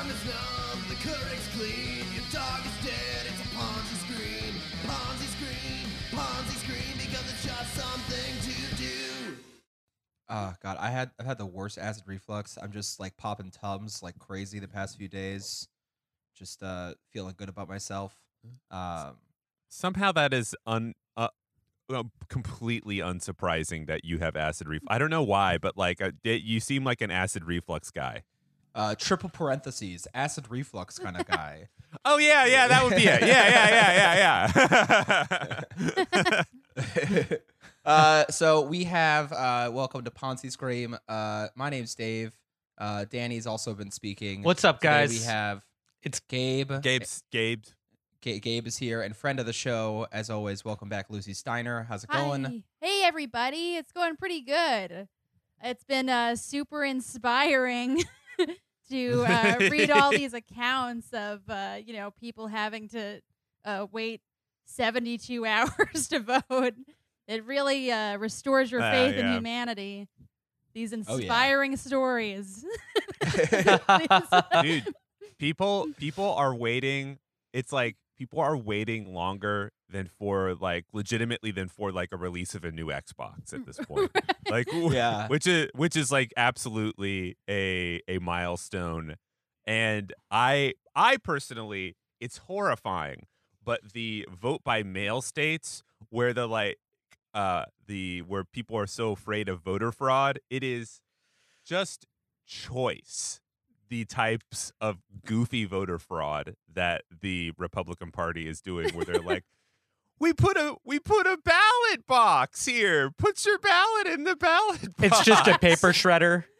tongue is numb, the Keurig's clean. Your dog is dead, it's a Ponzi Scream. Ponzi Scream, Ponzi Scream, because it's just something to do. Oh god, I had I've had the worst acid reflux. I'm just like popping Tums like crazy the past few days. Just uh feeling good about myself. Um Somehow that is un uh, uh, completely unsurprising that you have acid reflux. I don't know why, but like uh, you seem like an acid reflux guy. Uh triple parentheses, acid reflux kind of guy. Oh yeah, yeah, that would be it. Yeah, yeah, yeah, yeah, yeah. uh so we have uh welcome to Ponzi Scream. Uh my name's Dave. Uh Danny's also been speaking. What's up, Today guys? we have It's Gabe. Gabe's Gabe. Ga- Gabe is here and friend of the show as always. Welcome back Lucie Steiner. How's it going? Hey, everybody. It's going pretty good. It's been uh, super inspiring to uh, read all these accounts of, uh, you know, people having to uh, wait 72 hours to vote. It really uh, restores your Ah, faith in yeah. humanity. These Oh, yeah. inspiring stories. Dude, people people are waiting. It's like people are waiting longer than for like legitimately than for like a release of a new Xbox at this point. Like w- Yeah. which is which is like absolutely a a milestone. And I I personally it's horrifying, but the vote by mail states where the like uh the where people are so afraid of voter fraud, it is just choice the types of goofy voter fraud that the Republican Party is doing where they're like we put a we put a ballot box here. Put your ballot in the ballot box. it's just a paper shredder.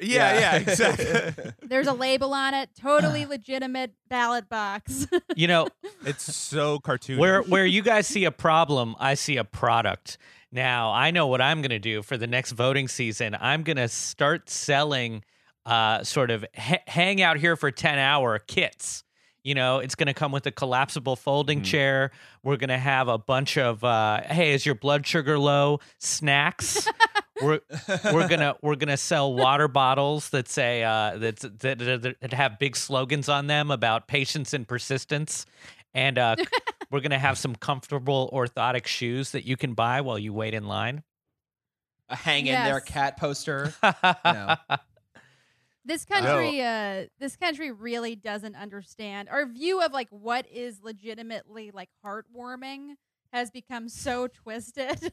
Yeah, yeah, exactly. There's a label on it. Totally legitimate ballot box. You know, it's so cartoony. where where you guys see a problem, I see a product. Now, I know what I'm going to do for the next voting season. I'm going to start selling uh sort of ha- hang out here for 10 hour kits. You know, it's going to come with a collapsible folding Mm. chair. We're going to have a bunch of uh hey, is your blood sugar low? snacks. we're we're gonna we're gonna sell water bottles that say uh, that, that that that have big slogans on them about patience and persistence, and uh, we're gonna have some comfortable orthotic shoes that you can buy while you wait in line. a hang in there cat poster. know. This country uh this country really doesn't understand our view of like what is legitimately like heartwarming has become so twisted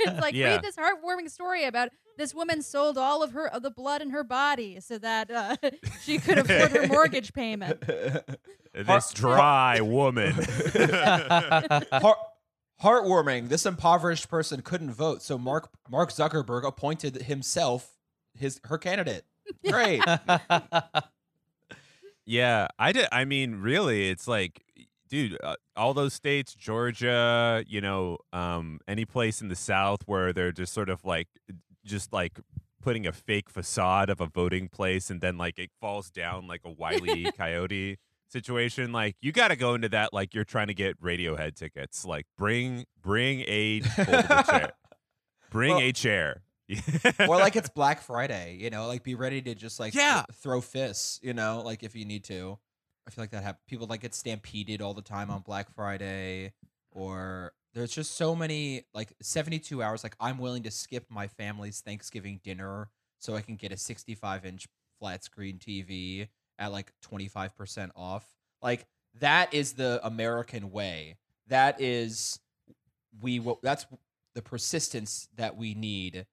it's like Yeah. read this heartwarming story about this woman sold all of her of the blood in her body so that uh, she could afford her mortgage payment this dry woman. Heart- heartwarming. This impoverished person couldn't vote, so Mark Mark Zuckerberg appointed himself his her candidate. Great. yeah, I did. I mean, really, it's like, dude, uh, all those states, Georgia, you know, um, any place in the South where they're just sort of like, just like putting a fake facade of a voting place, and then like it falls down like a wily coyote situation. Like, you got to go into that like you're trying to get Radiohead tickets. Like, bring bring a chair. Bring Well- a chair. or like it's Black Friday, you know, like be ready to just like Yeah. th- throw fists, you know, like if you need to. I feel like that happens. People like get stampeded all the time on Black Friday, or there's just so many like 72 hours. Like I'm willing to skip my family's Thanksgiving dinner so I can get a 65 inch flat screen TV at like 25% off. Like that is the American way. That is we. That's the persistence that we need.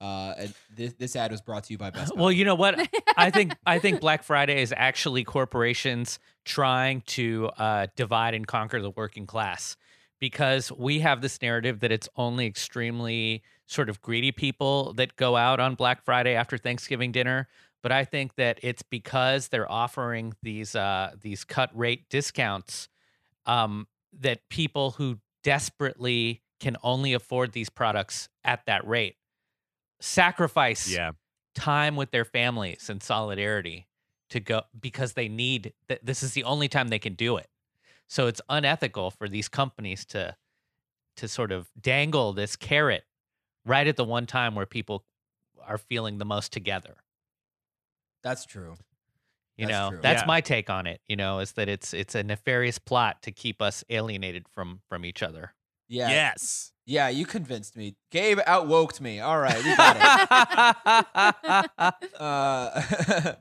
Uh, and this, this ad was brought to you by Best Buy. well, you know what? I think I think Black Friday is actually corporations trying to uh, divide and conquer the working class because we have this narrative that it's only extremely sort of greedy people that go out on Black Friday after Thanksgiving dinner. But I think that it's because they're offering these uh, these cut rate discounts um, that people who desperately can only afford these products at that rate sacrifice yeah. time with their families and solidarity to go because they need that this is the only time they can do it so it's unethical for these companies to to sort of dangle this carrot right at the one time where people are feeling the most together That's true. You That's know, true. that's Yeah. my take on it. You know, is that it's it's a nefarious plot to keep us alienated from from each other. Yeah. Yes. Yeah, you convinced me. Gabe outwoked me. All right, we got it. uh,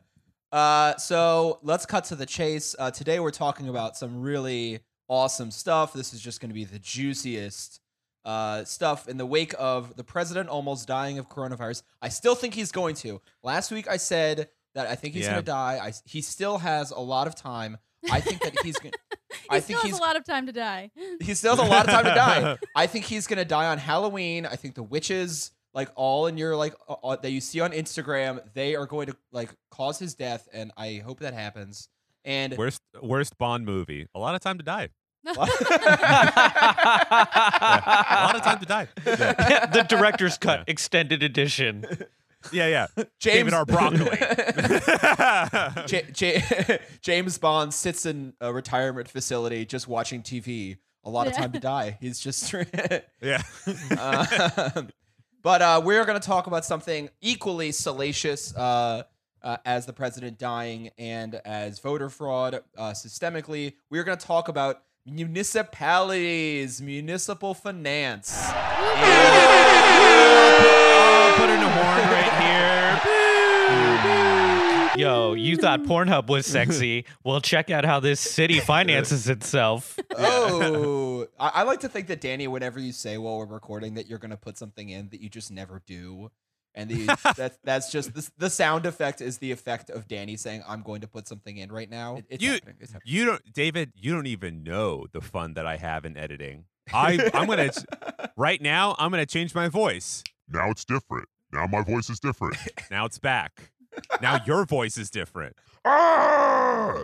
uh, so let's cut to the chase. Uh, today we're talking about some really awesome stuff. This is just going to be the juiciest uh, stuff in the wake of the president almost dying of coronavirus. I still think he's going to. Last week I said that I think he's Yeah. going to die. I, he still has a lot of time. I think that he's going. he I still think has he's a lot of time to die. he still has a lot of time to die. I think he's gonna die on Halloween. I think the witches, like all in your like uh, uh, that you see on Instagram, they are going to like cause his death, and I hope that happens. And Worst worst Bond movie. A lot of time to die. a A lot of time to die. Yeah, the director's cut Yeah. extended edition. Yeah. yeah. James David R. Broccoli. Ja- Ja- James Bond sits in a retirement facility just watching TV. A lot of time to die. He's just. yeah. Um, but uh, we're going to talk about something equally salacious uh, uh, as the president dying and as voter fraud uh, systemically. We're going to talk about municipalities, municipal finance. Put in a horn right here. Yo, you thought Pornhub was sexy? Well, check out how this city finances itself. Oh, I, I like to think that Danny, whenever you say while we're recording that you're going to put something in that you just never do. And the that's that's just the, the sound effect is the effect of Danny saying I'm going to put something in right now. It- it's You- happening. It's happening. You don't, David. You don't even know the fun that I have in editing. I, I'm gonna right now. I'm gonna change my voice. Now it's different. Now my voice is different. Now it's back. Now your voice is different. ah!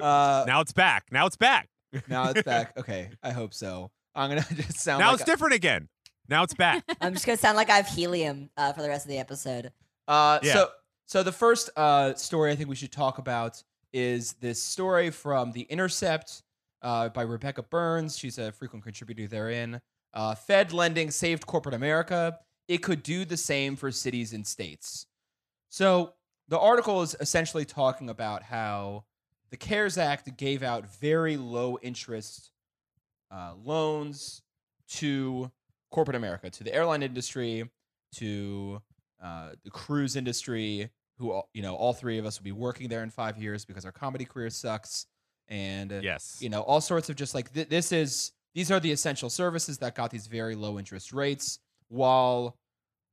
Uh, Now it's back. Now it's back. now it's back. Okay, I hope so. I'm gonna just sound Now like it's different again. Now it's back. I'm just gonna sound like I have helium uh, for the rest of the episode. Uh, Yeah. So, so the first uh, story I think we should talk about is this story from The Intercept uh, by Rebecca Burns. She's a frequent contributor therein. Uh, Fed lending saved corporate America. It could do the same for cities and states. So the article is essentially talking about how the CARES Act gave out very low interest uh, loans to corporate America, to the airline industry, to uh, the cruise industry, who all- you know, all three of us will be working there in five years because our comedy career sucks, and uh, Yes. you know, all sorts of just like th- this is these are the essential services that got these very low interest rates, while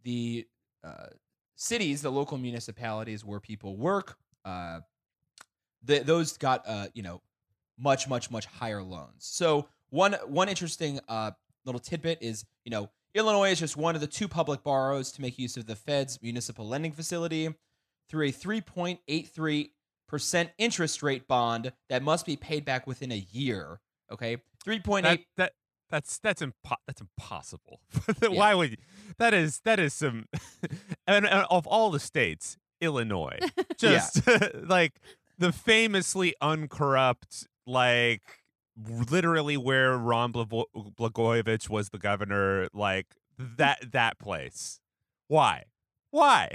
the uh, cities, the local municipalities where people work, uh, th- those got uh, you know much much much higher loans. So one one interesting uh, little tidbit is you know Illinois is just one of the two public borrows to make use of the Fed's municipal lending facility through a 3.83 percent interest rate bond that must be paid back within a year. Okay, 3.8 that, that that's that's impo- that's impossible. Yeah. Why would you, that is that is some and, and of all the states, Illinois, just like the famously uncorrupt, like literally where Rod Blagojevich was the governor, like that that place. Why? Why?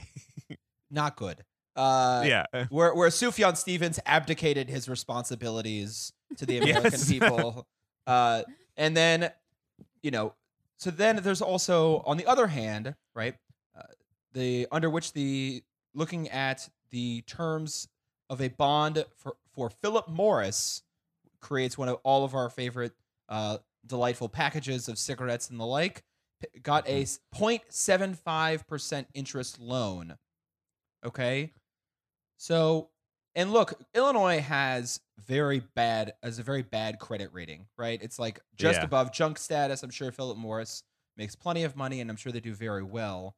not good. Uh, yeah. where where Sufjan Stevens abdicated his responsibilities to the American Yes. people, uh, and then you know, so then there's also on the other hand, right, uh, the under which the looking at the terms of a bond for for Philip Morris creates one of all of our favorite uh, delightful packages of cigarettes and the like. Got a 0.75 percent interest loan. Okay, so, and look, Illinois has very bad as a very bad credit rating, right? It's like just Yeah. above junk status. I'm sure Philip Morris makes plenty of money, and I'm sure they do very well.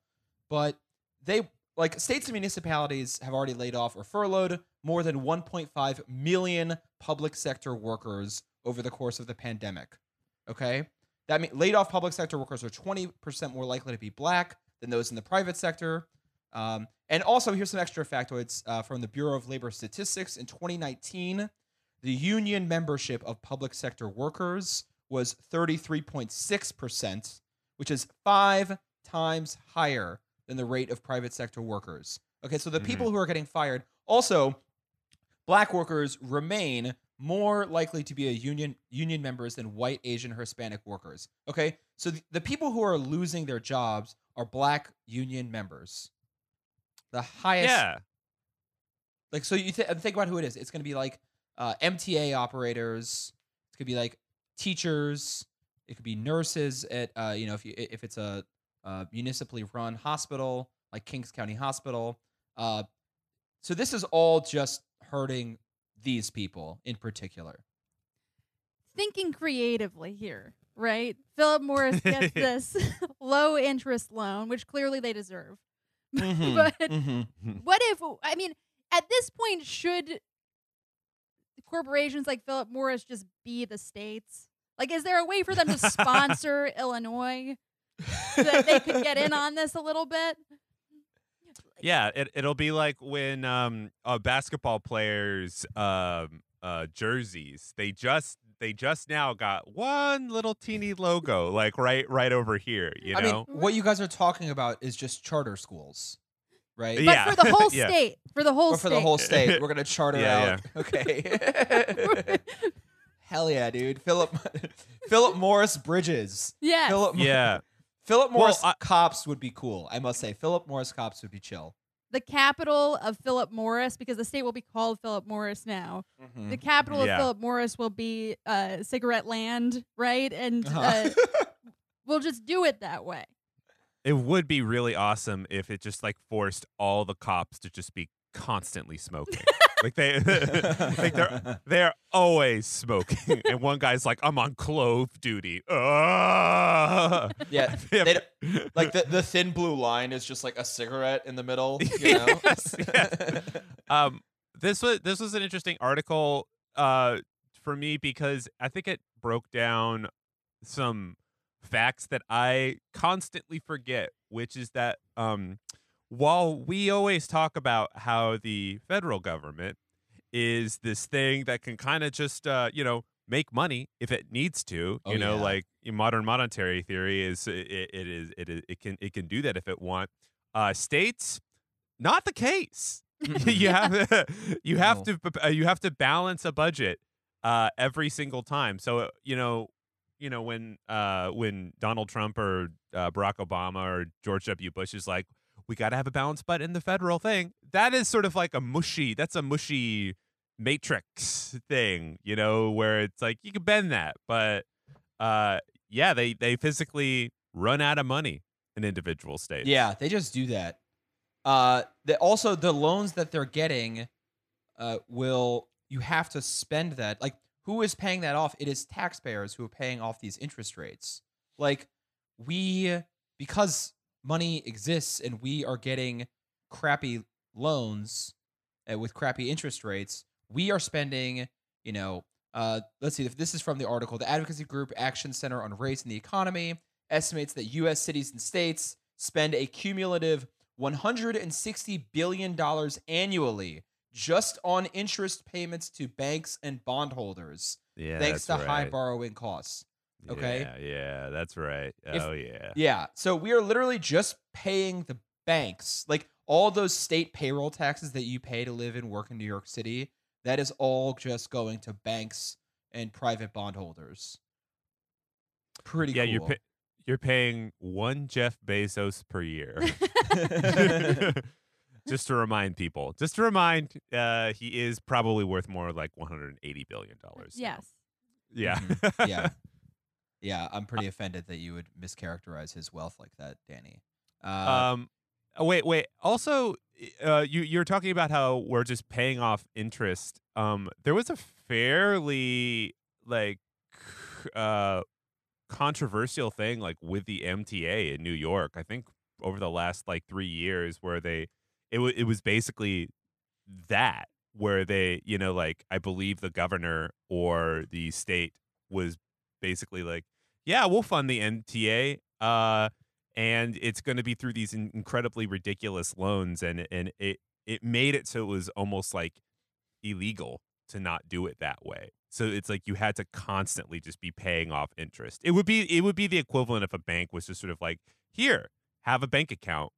But they like states and municipalities have already laid off or furloughed more than 1.5 million public sector workers over the course of the pandemic. Okay, that mean laid off public sector workers are 20% more likely to be black than those in the private sector. Um, and also, here's some extra factoids uh, from the Bureau of Labor Statistics. In 2019, the union membership of public sector workers was 33.6%, which is five times higher than the rate of private sector workers. Okay, so the people who are getting fired also black workers remain more likely to be a union union members than white, Asian, or Hispanic workers. Okay, so the, the people who are losing their jobs are black union members. The highest, Yeah. like so you th- think about who it is. It's going to be like uh, MTA operators. It could be like teachers. It could be nurses at uh, you know if you if it's a uh, municipally run hospital like Kings County Hospital. Uh, so this is all just hurting these people in particular. Thinking creatively here, right? Philip Morris gets this low interest loan, which clearly they deserve. but what if I mean at this point should corporations like Philip Morris just be the states? Like is there a way for them to sponsor Illinois so that they could get in on this a little bit? Yeah, it it'll be like when um uh, basketball players um uh jerseys they just they just now got one little teeny logo like right right over here, you I know. mean, what you guys are talking about is just charter schools, right? But Yeah, for the whole yeah. state, for the whole Or for state. the whole state, we're gonna charter Yeah, out. Okay. Hell yeah, dude. Philip Philip Morris Bridges. yes. Philip yeah. Philip Well, Morris I- cops would be cool. I must say, Philip Morris cops would be chill. The capital of Philip Morris, because the state will be called Philip Morris now. Mm-hmm. The capital Yeah. of Philip Morris will be uh, Cigarette Land, right? And uh, Uh-huh. we'll just do it that way. It would be really awesome if it just like forced all the cops to just be constantly smoking. like they like they're they're always smoking. and one guy's like, I'm on clove duty. Yeah, they don't- like the, the thin blue line is just like a cigarette in the middle. You know? Yes, yes. um this was this was an interesting article uh for me because I think it broke down some facts that I constantly forget, which is that um while we always talk about how the federal government is this thing that can kind of just uh you know make money if it needs to Oh, you know yeah. like modern monetary theory is it, it is it is it can it can do that if it want uh states not the case you have you have No. to uh, you have to balance a budget uh every single time so uh, you know you know when uh when Donald Trump or uh, Barack Obama or George W Bush is like we got to have a balanced budget in the federal thing that is sort of like a mushy that's a mushy matrix thing you know where it's like you can bend that but uh yeah they they physically run out of money in individual states Yeah, they just do that. Uh, the, also the loans that they're getting, uh, will you have to spend that? Like, who is paying that off? It is taxpayers who are paying off these interest rates. Like, we because money exists and we are getting crappy loans uh, with crappy interest rates. We are spending, you know, uh, let's see if this is from the article. The advocacy group Action Center on Race and the Economy estimates that U.S. cities and states spend a cumulative $160 billion annually just on interest payments to banks and bondholders, yeah thanks to that's high borrowing costs. Okay? yeah, yeah that's right If- oh yeah Yeah. So we are literally just paying the banks. Like all those state payroll taxes that you pay to live and work in New York City, that is all just going to banks and private bondholders. Pretty yeah cool. you're pa- you're paying one Jeff Bezos per year just to remind people just to remind uh he is probably worth more like 180 billion dollars now. yes. yeah Mhm. yeah. Yeah, I'm pretty offended that you would mischaracterize his wealth like that, Danny. Uh, um oh, wait wait also uh you you're talking about how we're just paying off interest um there was a fairly like uh controversial thing like with the MTA in New York I think over the last like 3 years where they it wa it was basically that where they you know like I believe the governor or the state was basically like yeah we'll fund the MTA. uh and it's going to be through these in- incredibly ridiculous loans and and it it made it so it was almost like illegal to not do it that way so it's like you had to constantly just be paying off interest it would be it would be the equivalent if a bank was just sort of like here have a bank account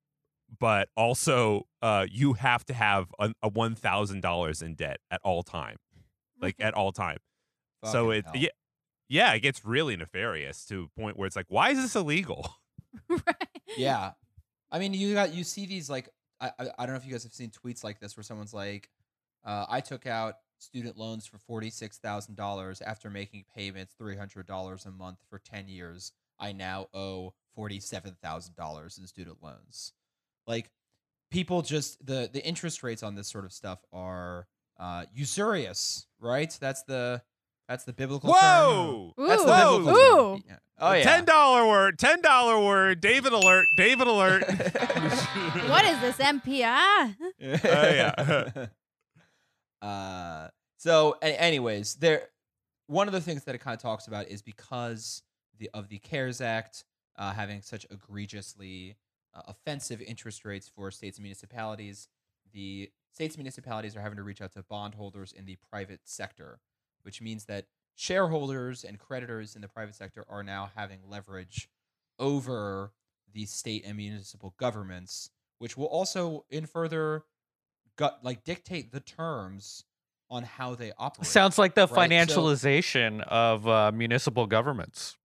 but also uh, you have to have a, a one thousand dollars in debt at all time, like at all time. so it hell. yeah, yeah, it gets really nefarious to a point where it's like, why is this illegal? right. yeah i mean you got you see these like I, I i don't know if you guys have seen tweets like this where someone's like uh, i took out student loans for $46000 after making payments $300 a month for 10 years i now owe $47000 in student loans like people just the the interest rates on this sort of stuff are uh usurious right that's the that's the biblical term Whoa! that's the Whoa! biblical term. Ooh. Yeah. oh yeah Ten dollar word. Ten dollar word. David alert. David alert. What is this MPI? yeah. uh, so, a- anyways, there. One of the things that it kind of talks about is because the of the CARES Act uh, having such egregiously uh, offensive interest rates for states and municipalities, the states and municipalities are having to reach out to bondholders in the private sector, which means that shareholders and creditors in the private sector are now having leverage over the state and municipal governments, which will also in further gut like dictate the terms on how they operate. Sounds like the Right, so- financialization of uh, municipal governments.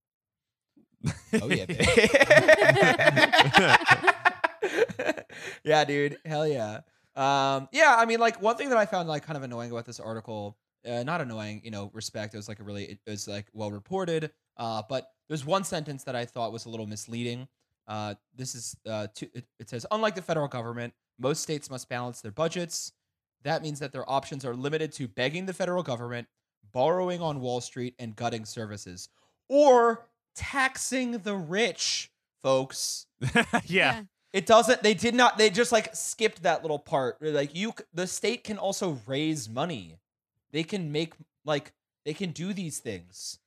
Oh yeah. yeah, dude. Hell yeah. Um, yeah, I mean, like one thing that I found like kind of annoying about this article, uh, not annoying, you know, respect. It was like a really, it was like well reported. Uh, but there's one sentence that I thought was a little misleading. Uh, this is uh, to, it, it says, unlike the federal government, most states must balance their budgets. That means that their options are limited to begging the federal government, borrowing on Wall Street, and gutting services, or taxing the rich, folks. yeah. It doesn't. They did not. They just like skipped that little part. They're Like you, the state can also raise money. They can make like they can do these things.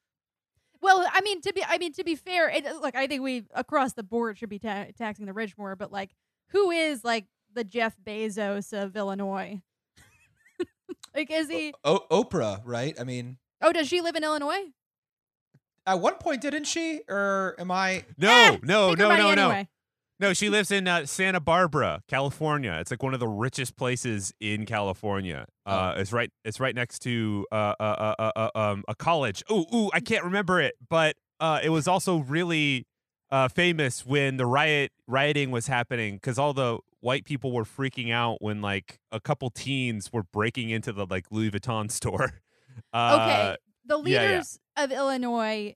Well, I mean to be I mean to be fair, it, look, I think we across the board should be ta- taxing the rich more, but like who is like the Jeff Bezos of Illinois? like is he O- Oprah, right? I mean, Oh, does she live in Illinois? at one point, didn't she? Or am I? No, Eh, no, take no, money no, no. anyway. No, she lives in uh, Santa Barbara, California. It's like one of the richest places in California. Uh, Oh. It's right. It's right next to uh, uh, uh, uh, um, a college. Ooh, ooh, I can't remember it, but uh, it was also really uh, famous when the riot rioting was happening because all the white people were freaking out when like a couple teens were breaking into the like Louis Vuitton store. Uh, Okay, the yeah, yeah. leaders of Illinois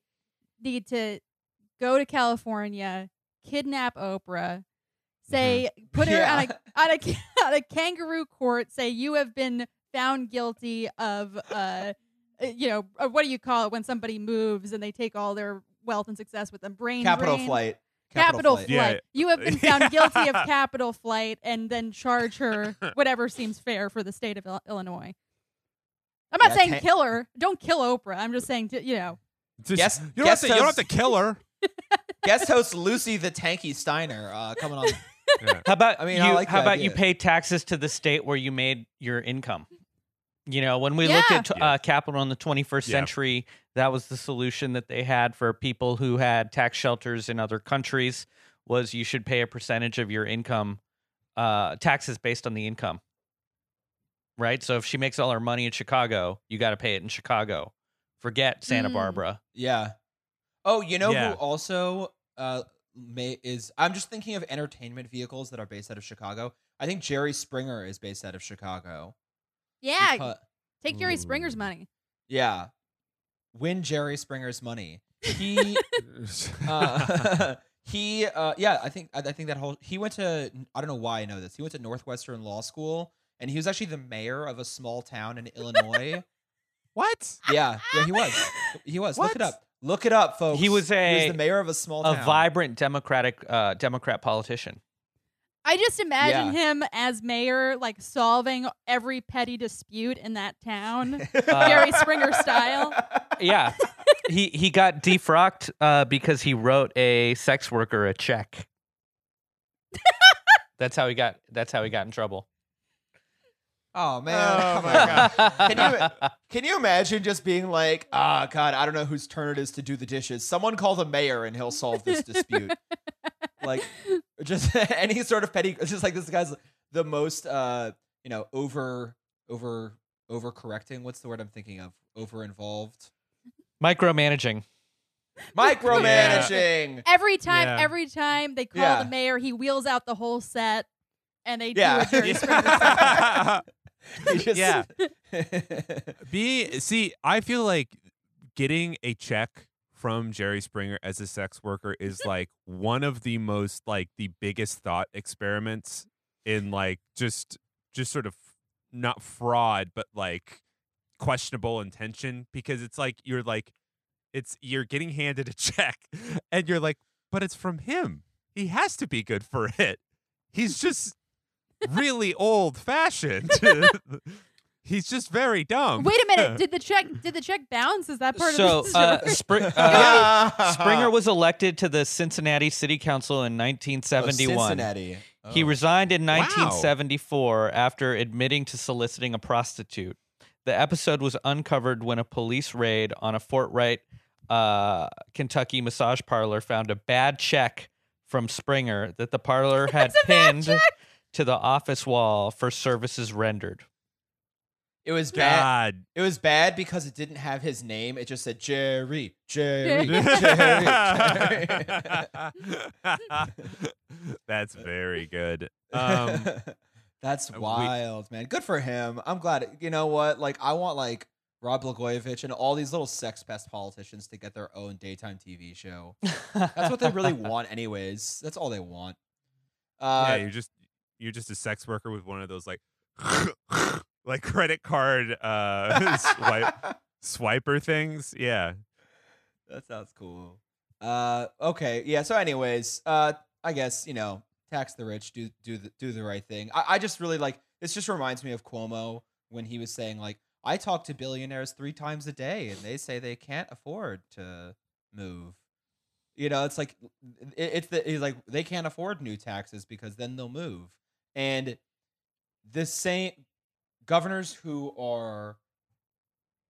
need to go to California, kidnap Oprah, say put her on a on a on a kangaroo court, say you have been found guilty of uh, uh, you know uh, what do you call it when somebody moves and they take all their wealth and success with them? Brain Capital drain? flight. Capital, flight. flight. Yeah. You have been found guilty of capital flight and then charge her whatever seems fair for the state of Il- Illinois. I'm not Yeah, saying can- kill her. Don't kill Oprah. I'm just saying, to, you know. just- Guess- you, don't have guess to, you don't have to kill her. Guest host Lucie the Tanky Steiner uh, coming on. How about I mean, you, I like how the about you pay taxes to the state where you made your income? You know, when we looked Yeah. at Yeah. uh, capital in the 21st Yeah. century, that was the solution that they had for people who had tax shelters in other countries. Was you should pay a percentage of your income, uh, taxes based on the income. Right. So if she makes all her money in Chicago, you got to pay it in Chicago. Forget Santa Mm. Barbara. Yeah. Oh, you know Yeah. who also uh may is I'm just thinking of entertainment vehicles that are based out of Chicago. I think Jerry Springer is based out of Chicago. Yeah, Becau- take Jerry Springer's money. yeah. Win Jerry Springer's money. He uh, he uh yeah, I think I, I think that whole he went to I don't know why I know this. He went to Northwestern Law School and he was actually the mayor of a small town in Illinois. What? yeah, yeah, he was. He was. Look it up. Look it up, folks. He was he a- was the mayor of a small town. A town. vibrant Democratic uh, Democrat politician. I just imagine Yeah. him as mayor, like solving every petty dispute in that town, Uh, Jerry Springer style. yeah. he he got defrocked uh, because he wrote a sex worker a check. that's how he got. That's how he got in trouble. Oh man! Oh, my. God. Can you can you imagine just being like, ah, God, I don't know whose turn it is to do the dishes. Someone call the mayor and he'll solve this dispute. like just any sort of petty. It's just like this guy's the most, uh, you know, over, over, over correcting. What's the word I'm thinking of? Over involved, Micromanaging. micromanaging. Every time, Yeah. every time they call Yeah. the mayor, he wheels out the whole set, and they Yeah. do a Jerry Springer set. He just- Yeah. Be see, I feel like getting a check from Jerry Springer as a sex worker is like one of the most like the biggest thought experiments in like just just sort of not fraud but like questionable intention because it's like you're like it's you're getting handed a check and you're like but it's from him. He has to be good for it. He's just really old fashioned. He's just very dumb. Wait a minute. Did the check? Did the check bounce? Is that part so of the uh, story? Spring, uh, Springer was elected to the Cincinnati City Council in Oh, 1971. Cincinnati. He Oh. resigned in Wow. 1974 after admitting to soliciting a prostitute. The episode was uncovered when a police raid on a Fort Wright, uh, Kentucky massage parlor found a bad check from Springer that the parlor had It's a bad pinned check. To the office wall for services rendered. It was bad. God. It was bad because it didn't have his name. It just said Jerry, Jerry, Jerry. Jerry. That's very good. Um, That's we- wild, man. Good for him. I'm glad. You know what? Like, I want like Rod Blagojevich and all these little sex pest politicians to get their own daytime TV show. That's what they really want, anyways. That's all they want. Uh, yeah, you're just you're just a sex worker with one of those like like credit card uh swipe swiper things. Yeah. That sounds cool. Uh, okay, yeah. So, anyways, uh, I guess you know, tax the rich, do do the do the right thing. I, I just really like this. Just reminds me of Cuomo when he was saying like, I talk to billionaires three times a day, and they say they can't afford to move. You know, it's like it, it's the he's like they can't afford new taxes because then they'll move, and the same governors who are,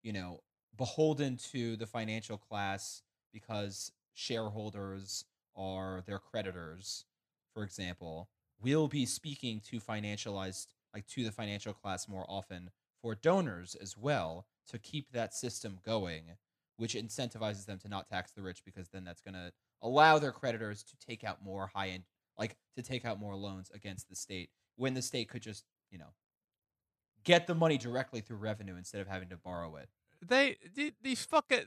you know, beholden to the financial class because shareholders are their creditors, for example, will be speaking to financialized like to the financial class more often for donors as well to keep that system going, which incentivizes them to not tax the rich because then that's going to allow their creditors to take out more high end like to take out more loans against the state when the state could just, you know, get the money directly through revenue instead of having to borrow it. They these fucking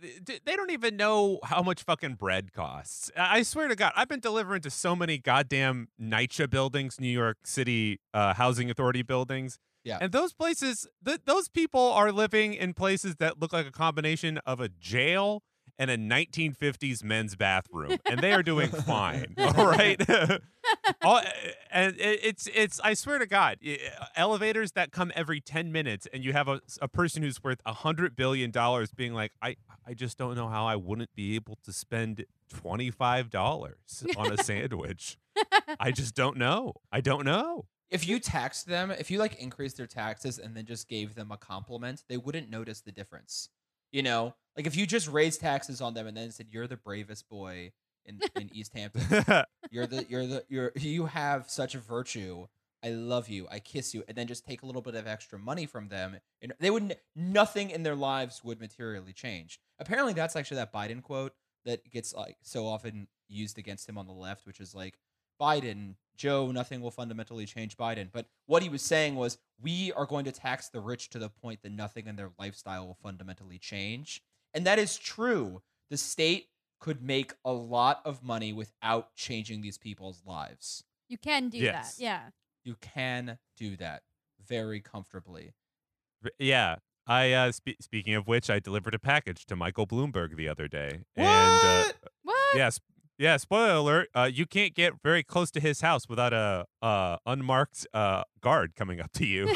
they don't even know how much fucking bread costs. I swear to God, I've been delivering to so many goddamn NYCHA buildings, New York City uh, Housing Authority buildings. Yeah. And those places, th- those people are living in places that look like a combination of a jail and a 1950s men's bathroom, and they are doing fine. All right. All, and it's it's I swear to God, elevators that come every ten minutes, and you have a, a person who's worth a hundred billion dollars being like, I I just don't know how I wouldn't be able to spend twenty five dollars on a sandwich. I just don't know. I don't know. if you taxed them, if you like increased their taxes and then just gave them a compliment, they wouldn't notice the difference. You know, like if you just raised taxes on them and then said you're the bravest boy in, in East Hampton, you're the you're the you're you have such a virtue. I love you. I kiss you, and then just take a little bit of extra money from them, and they wouldn't. Nothing in their lives would materially change. Apparently, that's actually that Biden quote that gets like so often used against him on the left, which is like Biden, Joe, nothing will fundamentally change Biden. But what he was saying was, we are going to tax the rich to the point that nothing in their lifestyle will fundamentally change. And that is true. The state could make a lot of money without changing these people's lives. You can do Yes. that. Yeah. You can do that very comfortably. yeah. I uh, spe- speaking of which, I delivered a package to Michael Bloomberg the other day, and uh, What? Yes. Yeah, spoiler alert. Uh, you can't get very close to his house without a uh, unmarked uh, guard coming up to you.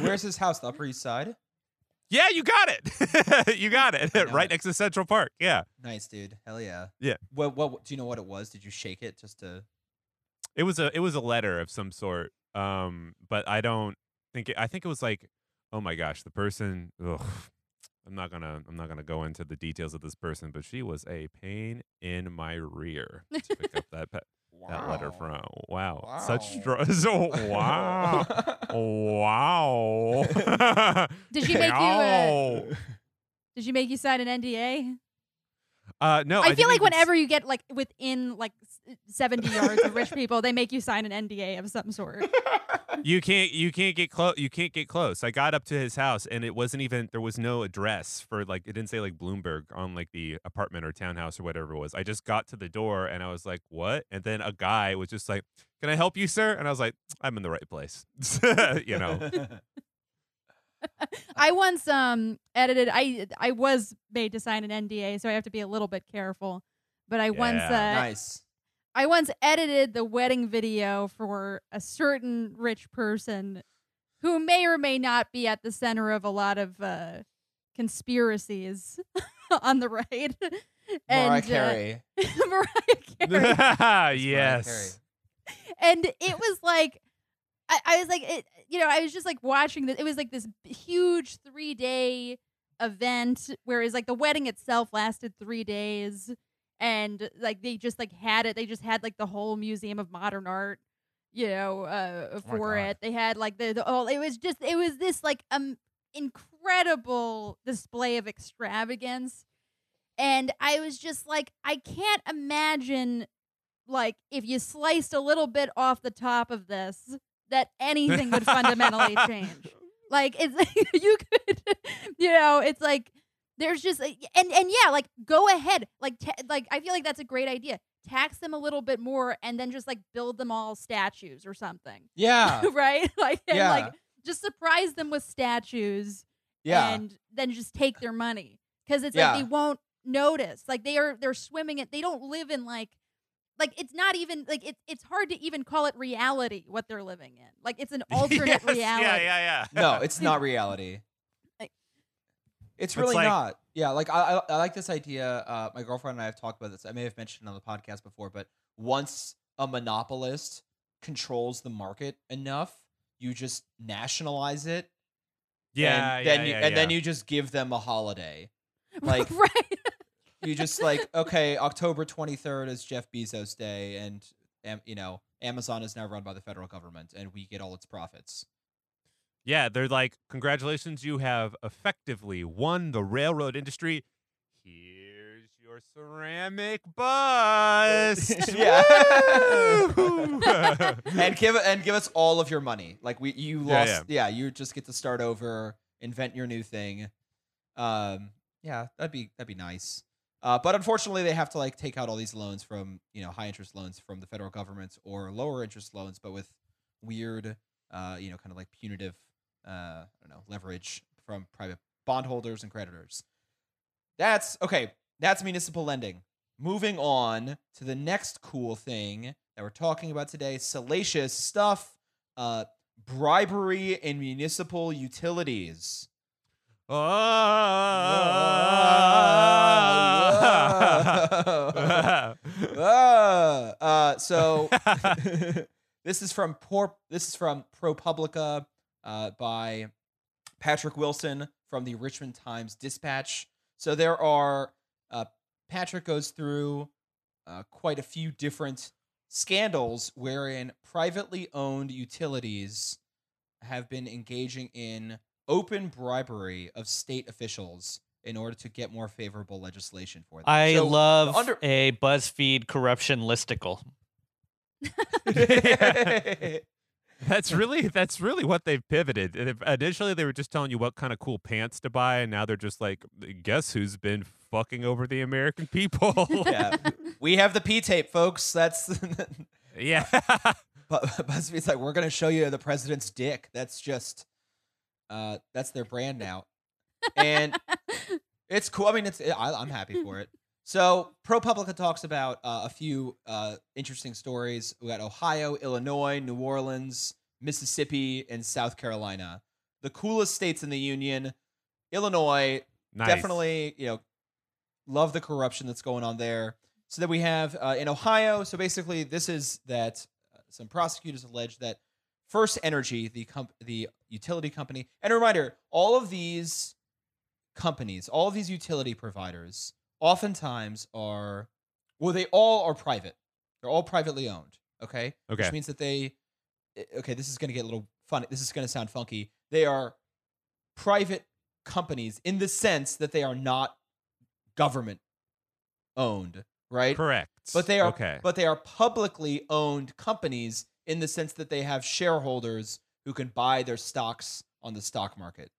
Where's his house? The Upper East Side? yeah, you got it. you got it. Right it. next to Central Park. Yeah. Nice, dude. Hell yeah. Yeah. What, what, do you know what it was? Did you shake it just to. It was a it was a letter of some sort. Um, but I don't think it, I think it was like, oh my gosh, the person. Ugh, I'm not gonna I'm not gonna go into the details of this person, but she was a pain in my rear to pick up that pe- that letter from. Wow, such Wow. str- so wow, wow. Did she make you, uh, Did she make you sign an NDA? Uh, no, I, feel like even s- whenever you get like within like 70 yards of rich people, they make you sign an NDA of some sort. you can't you can't get close you can't get close. I got up to his house and it wasn't even there was no address for like it didn't say like bloomberg on like the apartment or townhouse or whatever it was. I just got to the door and i was like what? And then a guy was just like can i help you sir? And i was like i'm in the right place. You know I once um edited I I was made to sign an NDA, so I have to be a little bit careful. But I once uh, nice. I once edited the wedding video for a certain rich person who may or may not be at the center of a lot of uh, conspiracies on the right. and Mariah uh, Carey. Mariah Carey. yes and it was like I, I was like it, you know i was just like watching this it was like this huge three day event whereas like the wedding itself lasted three days and like they just like had it they just had like the whole museum of modern art you know uh Oh for God. it they had like the, the oh it was just it was this like um incredible display of extravagance and i was just like i can't imagine like if you sliced a little bit off the top of this that anything would fundamentally change like it's you could you know it's like there's just and and yeah like go ahead like ta- like i feel like that's a great idea tax them a little bit more and then just like build them all statues or something Yeah. right like and Yeah. like just surprise them with statues Yeah. and then just take their money because it's Yeah. like they won't notice like they are they're swimming it they don't live in like like it's not even like it's it's hard to even call it reality what they're living in like it's an alternate Yes, reality yeah yeah yeah no, it's not reality. Like- It's It's really like- not. Yeah, like I, I, I like this idea. Uh, my girlfriend and I have talked about this. I may have mentioned it on the podcast before, but once a monopolist controls the market enough, you just nationalize it. yeah and then yeah, you, yeah, and then you just give them a holiday. Like right you just like okay, October twenty third is Jeff Bezos Day, and um, you know Amazon is now run by the federal government, and we get all its profits. Yeah, they're like, congratulations, you have effectively won the railroad industry. Here's your ceramic bust. Yeah. And give and give us all of your money. Like we, you Yeah, lost. Yeah, you just get to start over, invent your new thing. Um, yeah, that'd be that'd be nice. Uh, but unfortunately, they have to like take out all these loans from you know high interest loans from the federal government or lower interest loans, but with weird, uh, you know, kind of like punitive, uh, I don't know, leverage from private bondholders and creditors. That's okay. That's municipal lending. Moving on to the next cool thing that we're talking about today salacious stuff, uh, bribery in municipal utilities. Oh. Uh, so this is from poor. This is from ProPublica uh, by Patrick Wilson from the Richmond Times Dispatch. So there are uh, Patrick goes through uh, quite a few different scandals wherein privately owned utilities have been engaging in open bribery of state officials in order to get more favorable legislation for them. I So, love under- a BuzzFeed corruption listicle. That's really that's really what they've pivoted. And if- Initially, they were just telling you what kind of cool pants to buy, and now they're just like, guess who's been fucking over the American people? yeah, we have the P tape, folks. That's yeah. but BuzzFeed's like, we're gonna show you the president's dick. That's just, uh, that's their brand now, and it's cool. I mean, it's I, I'm happy for it. So ProPublica talks about uh, a few uh, interesting stories. We got Ohio, Illinois, New Orleans, Mississippi, and South Carolina. The coolest states in the union. Illinois, Nice. definitely, you know, love the corruption that's going on there. So then we have uh, in Ohio. So basically, this is that uh, some prosecutors allege that First Energy, the comp- the utility company, and a reminder, all of these companies, all of these utility providers, oftentimes are, well, they all are private. They're all privately owned. Okay. Okay. Which means that they, eh, okay, this is going to get a little funny. This is going to sound funky. They are private companies in the sense that they are not government owned, right? Correct. But they are okay. but they are publicly owned companies in the sense that they have shareholders who can buy their stocks on the stock market.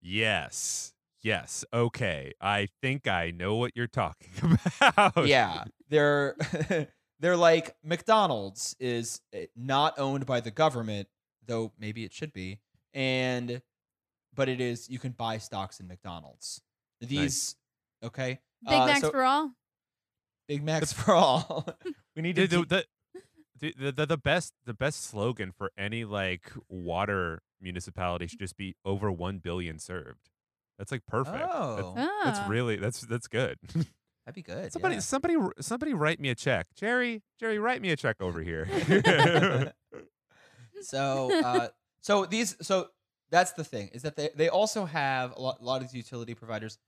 yes. Yes. Okay. I think I know what you're talking about. yeah, they're they're like McDonald's is eh, not owned by the government, though maybe it should be, and but it is you can buy stocks in McDonald's. These okay, Big Uh, Macs so- for all. Big Macs for all. we need The, to the, do- the, the, the, the best the best slogan for any like water municipality should just be over one billion served. That's like perfect. That's- Oh, That's, Ah. really that's that's good. that'd be good. somebody yeah. somebody somebody write me a check. Jerry Jerry write me a check over here. so uh so these so that's the thing is that they they also have a lot, a lot of these utility providers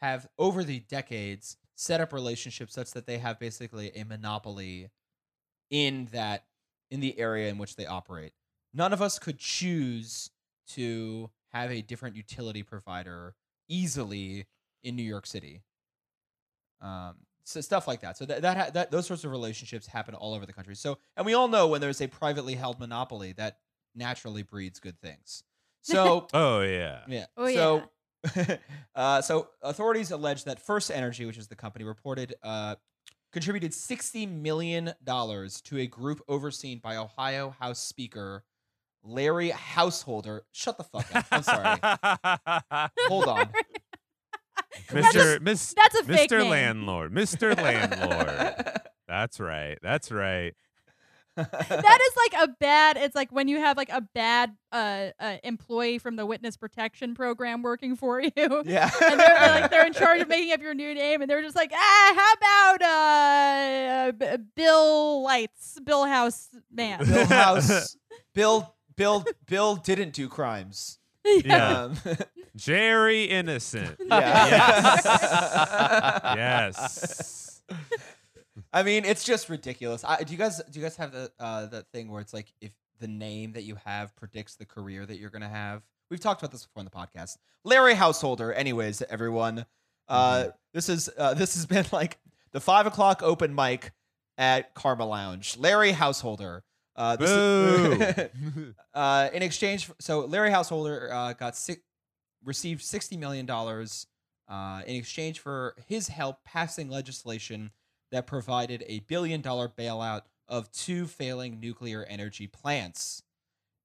have over the decades set up relationships such that they have basically a monopoly in that in the area in which they operate. None of us could choose to have a different utility provider easily in New York City. Um so stuff like that. So that that, ha- that those sorts of relationships happen all over the country. So and we all know when there's a privately held monopoly that naturally breeds good things. So oh yeah. yeah. Oh, so, uh, so authorities allege that FirstEnergy, which is the company, reported uh, contributed sixty million dollars to a group overseen by Ohio House Speaker Larry Householder. Shut the fuck up. I'm sorry. Hold on. Mr. Miss, That's a fake Mr. name. Landlord. Mr. Landlord. That's right. That's right. That is like a bad it's like when you have like a bad uh, uh employee from the witness protection program working for you yeah. and they're, they're like they're in charge of making up your new name and they're just like ah how about uh B- bill lights bill house man Bill House. Bill. Bill. Bill didn't do crimes. Yeah. Um, Jerry Innocent. yeah. Yes. I mean, it's just ridiculous. I, do you guys do you guys have the uh, that thing where it's like if the name that you have predicts the career that you're gonna have? We've talked about this before on the podcast. Larry Householder. Anyways, everyone, uh, this is uh, this has been like the five o'clock open mic at Karma Lounge. Larry Householder. Uh, this is, uh, in exchange, for, so Larry Householder uh, got six, received sixty million dollars uh, in exchange for his help passing legislation that provided a billion dollar bailout of two failing nuclear energy plants.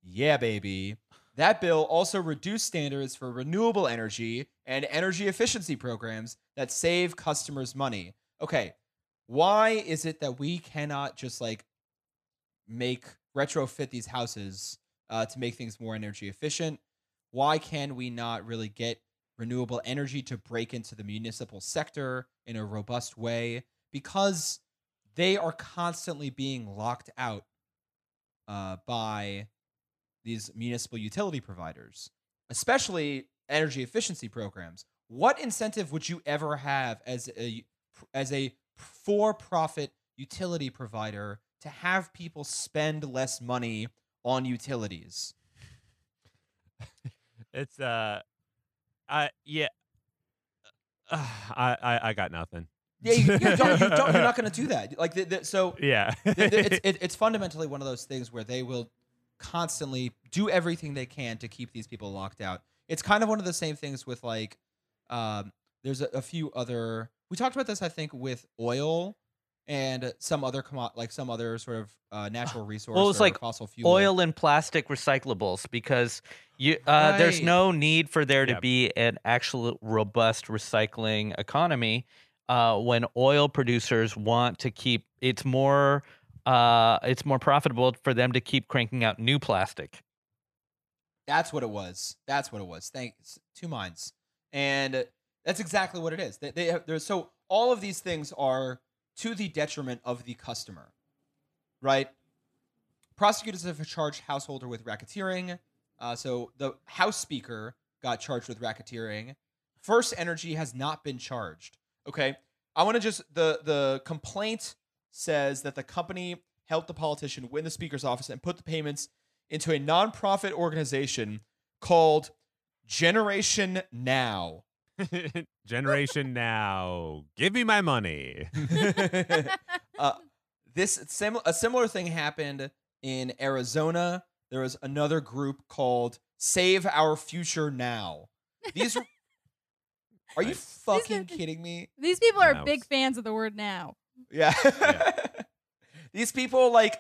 Yeah, baby. That bill also reduced standards for renewable energy and energy efficiency programs that save customers money. Okay, why is it that we cannot just like make retrofit these houses uh, to make things more energy efficient? Why can we not really get renewable energy to break into the municipal sector in a robust way? Because they are constantly being locked out uh, by these municipal utility providers, especially energy efficiency programs. What incentive would you ever have as a as a for-profit utility provider to have people spend less money on utilities? It's uh, I yeah. Uh, I, I I got nothing. Yeah, you, you don't, you don't, you're not going to do that. Like, the, the, so Yeah. the- it's, it, it's fundamentally one of those things where they will constantly do everything they can to keep these people locked out. It's kind of one of the same things with like, um, there's a, a few other. We talked about this, I think, with oil and some other commo- like some other sort of uh, natural resource. Well, it's like fossil fuel. oil and plastic recyclables because you uh, there's no need for there to be an actual robust recycling economy uh, when oil producers want to keep it's more uh, it's more profitable for them to keep cranking out new plastic. That's what it was. That's what it was. Thanks. Two minds. And that's exactly what it is. They, they have, so all of these things are to the detriment of the customer, right? Prosecutors have charged householder with racketeering. Uh, so the House Speaker got charged with racketeering. FirstEnergy has not been charged. Okay. I want to just the the complaint says that the company helped the politician win the speaker's office and put the payments into a nonprofit organization called Generation Now. Generation now, give me my money. uh, this sim- a similar thing happened in Arizona. There was another group called Save Our Future Now. These are, are you Nice. fucking kidding me? These people are Now big fans of the word now. Yeah. Yeah. These people like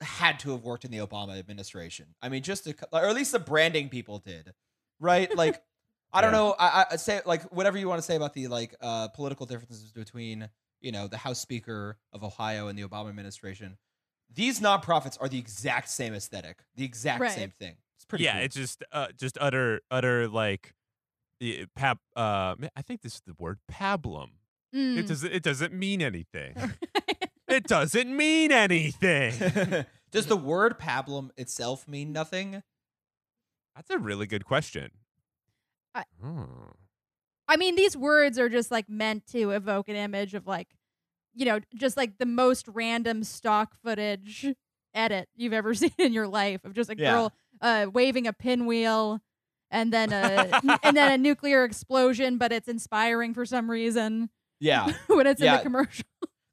had to have worked in the Obama administration. I mean, just to, or at least the branding people did, right? Like, I don't Yeah. know. I, I say like whatever you want to say about the like uh, political differences between you know the House Speaker of Ohio and the Obama administration. These nonprofits are the exact same aesthetic, the exact Right. same thing. It's pretty. yeah, cool. it's just uh, just utter utter like eh, pap. Uh, I think this is the word pablum. Mm. It doesn't. It doesn't mean anything. it doesn't mean anything. Does the word pablum itself mean nothing? That's a really good question. I- Hmm. I mean, these words are just like meant to evoke an image of like, you know, just like the most random stock footage edit you've ever seen in your life of just a Yeah. girl uh, waving a pinwheel and then a and then a nuclear explosion, but it's inspiring for some reason Yeah. when it's in the commercial.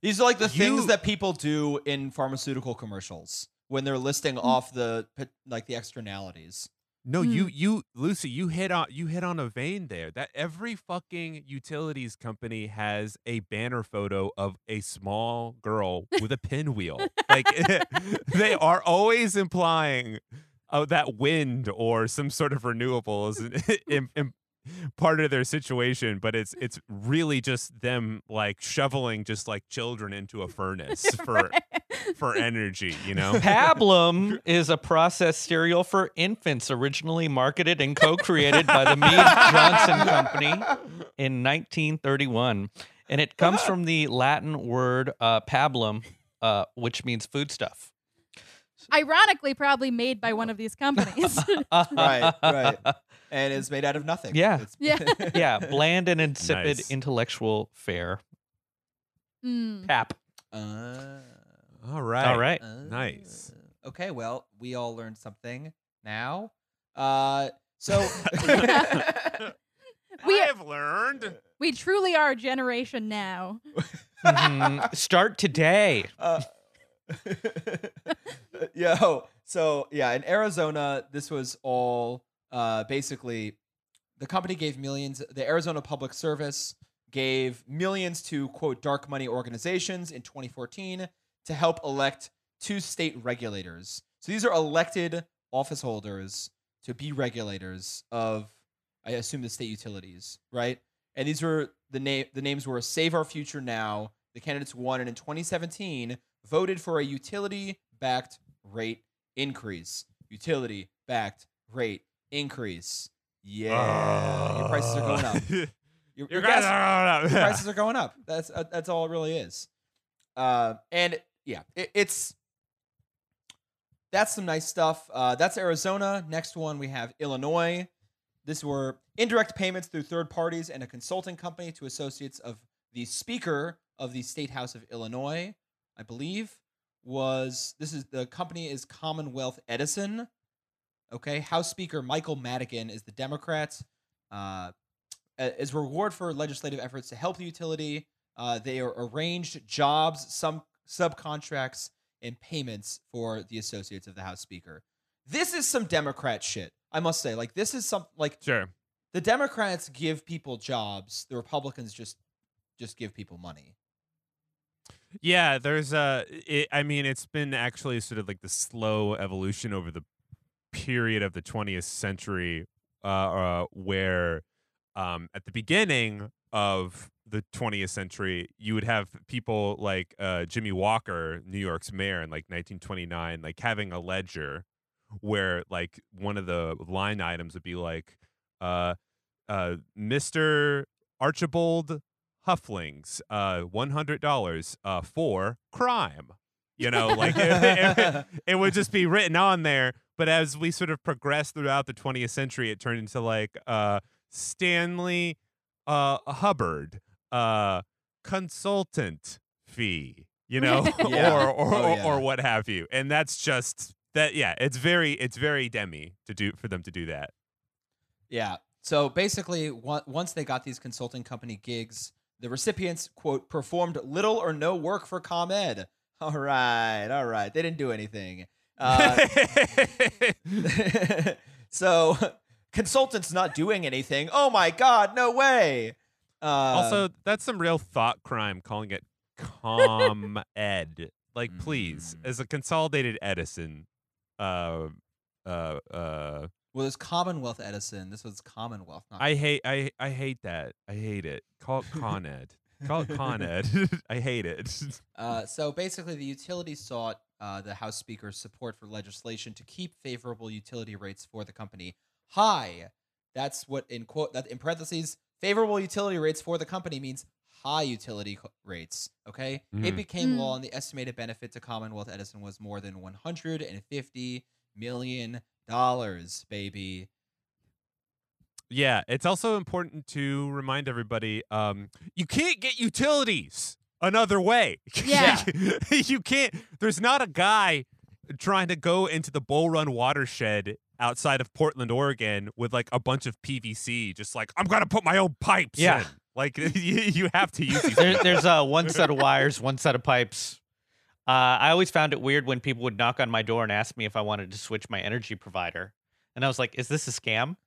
These are like the things that people do in pharmaceutical commercials when they're listing Mm. off the like the externalities. No, Hmm. you you Lucie, you hit on you hit on a vein there. That every fucking utilities company has a banner photo of a small girl with a pinwheel. like they are always implying oh that wind or some sort of renewables in, in, part of their situation, but it's it's really just them like shoveling just like children into a furnace for for energy, you know? Pablum is a processed cereal for infants, originally marketed and co-created by the Mead Johnson Company in 1931, and it comes from the Latin word uh, pablum, uh, which means foodstuff. Ironically, probably made by one of these companies. Right, right. And it's made out of nothing. Yeah. It's- Yeah. yeah, bland and insipid Nice. intellectual fare. Mm. Pap. Uh, All right. All right. uh, Nice. Okay, well, we all learned something now. Uh so We- have learned. We truly are a generation now. Mhm. Start today. Uh, yo, so yeah, in Arizona, this was all uh, basically the company gave millions. The Arizona Public Service gave millions to quote dark money organizations in 2014 to help elect two state regulators. So these are elected office holders to be regulators of, I assume, the state utilities, right? And these were the name. The names were Save Our Future Now. The candidates won, and in 2017 voted for a utility-backed rate increase. Utility-backed rate increase. Yeah, your prices are going up. Your, Your gas- are going up. prices are going up. That's uh, that's all it really is. Uh, and yeah, it, it's that's some nice stuff. Uh, that's Arizona. Next one we have Illinois. This were indirect payments through third parties and a consulting company to associates of the Speaker of the State House of Illinois, I believe, was this is the company is Commonwealth Edison. Okay, House Speaker Michael Madigan is the Democrat. Uh, as reward for legislative efforts to help the utility, uh, they are arranged jobs, some subcontracts, and payments for the associates of the House Speaker. This is some Democrat shit, I must say. Like this is some like Sure. the Democrats give people jobs, the Republicans just just give people money. Yeah, there's a. It, I mean, it's been actually sort of like the slow evolution over the period of the 20th century, uh, uh, where um, at the beginning of the 20th century, you would have people like uh, Jimmy Walker, New York's mayor, in like 1929, like having a ledger where like one of the line items would be like, uh, uh, Mr. Archibald Hufflings, uh, one hundred dollars uh, for crime. You know, like it, it- it would just be written on there. But as we sort of progressed throughout the 20th century, it turned into like uh, Stanley uh, Hubbard uh, consultant fee, you know, Yeah. or or, Oh, or yeah. or what have you. And that's just that. Yeah, it's very it's very demi to do for them to do that. Yeah. So basically, once they got these consulting company gigs, the recipients, quote, performed little or no work for ComEd. All right. All right. They didn't do anything. Uh, so consultants not doing anything. Oh my God. No way. Uh, also, that's some real thought crime calling it com ed. Like, please, Mm. as a consolidated Edison, uh, uh, uh, well, it's Commonwealth Edison. This was Commonwealth. Not I hate, I, I hate that. I hate it. Call it Con Ed. Call it Con Ed. I hate it. Uh, so basically, the utility sought uh, the House Speaker's support for legislation to keep favorable utility rates for the company high. That's what in quote that in parentheses favorable utility rates for the company means high utility co- rates. Okay, it Mhm. became Mm. law, and the estimated benefit to Commonwealth Edison was more than one hundred and fifty million dollars, baby. Yeah, it's also important to remind everybody um, you can't get utilities another way. Yeah. you can't. There's not a guy trying to go into the Bull Run watershed outside of Portland, Oregon, with like a bunch of PVC, just like I'm gonna put my own pipes. Yeah. in." like you, you have to use these. There, there's uh, one set of wires, one set of pipes. Uh, I always found it weird when people would knock on my door and ask me if I wanted to switch my energy provider, and I was like, "Is this a scam?"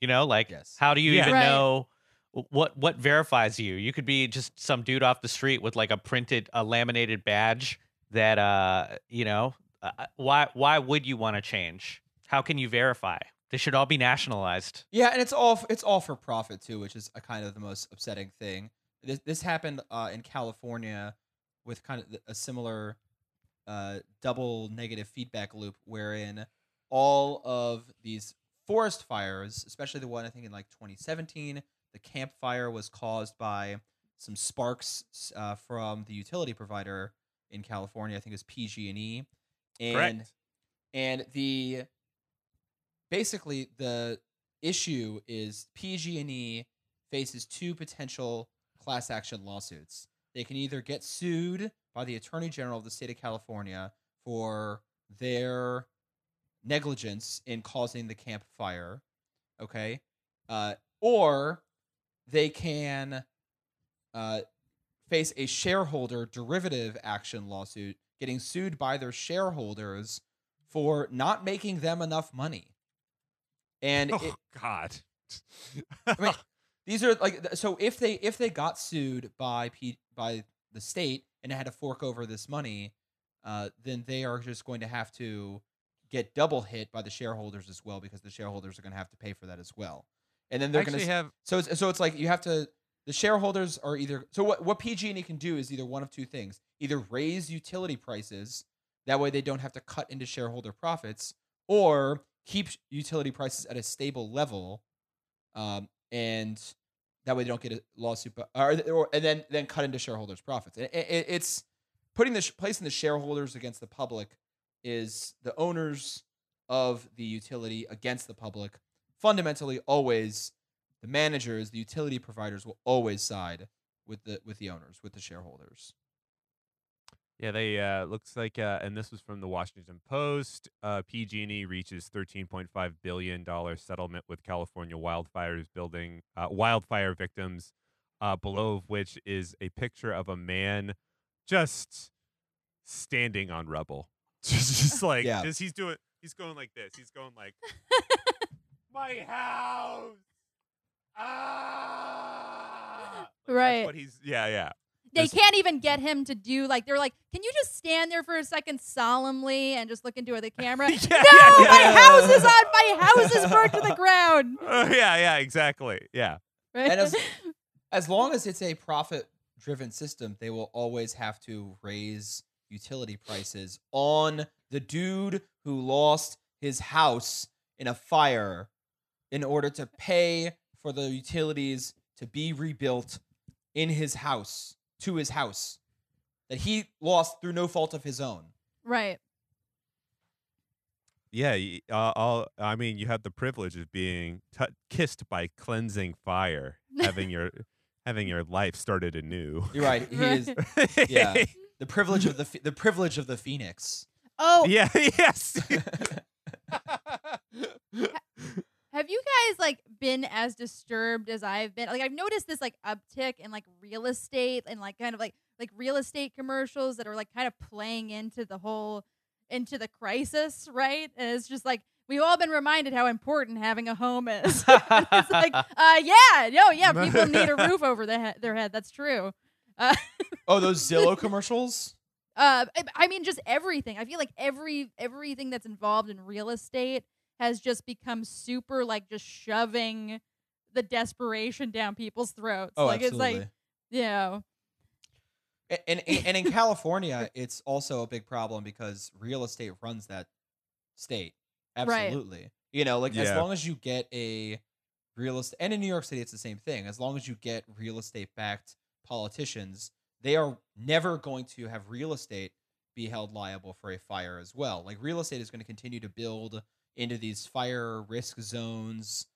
You know, like, Yes. how do you Yeah. even Right. know what what verifies you? You could be just some dude off the street with like a printed, a laminated badge that, uh, you know, uh, why why would you want to change? How can you verify? They should all be nationalized. Yeah, and it's all it's all for profit too, which is a kind of the most upsetting thing. This this happened uh, in California with kind of a similar uh, double negative feedback loop, wherein all of these forest fires, especially the one I think in like 2017, the campfire was caused by some sparks uh, from the utility provider in California. I think it was PG&E, and Correct. and the basically the issue is PG&E faces two potential class action lawsuits. They can either get sued by the Attorney General of the state of California for their negligence in causing the camp fire, okay, uh, or they can uh, face a shareholder derivative action lawsuit, getting sued by their shareholders for not making them enough money. And Oh it, God. I mean, these are like so if they if they got sued by P, by the state and had to fork over this money, uh, then they are just going to have to get double hit by the shareholders as well because the shareholders are going to have to pay for that as well. And then they're going to have so it's so it's like you have to the shareholders are either so what what PG&E can do is either one of two things. Either raise utility prices that way they don't have to cut into shareholder profits or keep utility prices at a stable level um, and that way they don't get a lawsuit bu- or, or and then then cut into shareholders profits. It, it, it's putting the placing the shareholders against the public is the owners of the utility against the public fundamentally always the managers, the utility providers will always side with the with the owners, with the shareholders. Yeah, they uh looks like uh and this was from the Washington Post. Uh PG&E reaches 13.5 billion dollar settlement with California wildfires building uh wildfire victims uh below of which is a picture of a man just standing on rubble. just, just like Yeah. just he's doing he's going like this. He's going like my house. Ah! Like, Right. That's what he's yeah, yeah. They Just- can't even get him to do like they're like, can you just stand there for a second solemnly and just look into the camera? Yeah, no, yeah, my yeah. house is on. My house is burnt to the ground. Uh, yeah, yeah, exactly. Yeah. Right? And as as long as it's a profit driven system, they will always have to raise utility prices on the dude who lost his house in a fire in order to pay for the utilities to be rebuilt in his house to his house that he lost through no fault of his own. right. Yeah, uh, all, I mean, you have the privilege of being t- kissed by cleansing fire, having your having your life started anew. You're right. He is yeah. the privilege of the the privilege of the phoenix. Oh, yeah. Yes. Have you guys like been as disturbed as I've been? Like I've noticed this like uptick in like real estate and like kind of like like real estate commercials that are like kind of playing into the whole into the crisis, right? And it's just like we've all been reminded how important having a home is. it's like, uh, yeah, no, yeah, people need a roof over their head. Their head. That's true. Uh, Oh, those Zillow commercials. uh, I- I mean, just everything. I feel like every everything that's involved in real estate has just become super like just shoving the desperation down people's throats. Oh, like absolutely. it's like, you know, and, and and in California, it's also a big problem because real estate runs that state. Right. Absolutely. You know, like as long as you get a real estate, and in New York City, it's the same thing. As long as you get real estate backed politicians, they are never going to have real estate be held liable for a fire as well. Like real estate is going to continue to build into these fire risk zones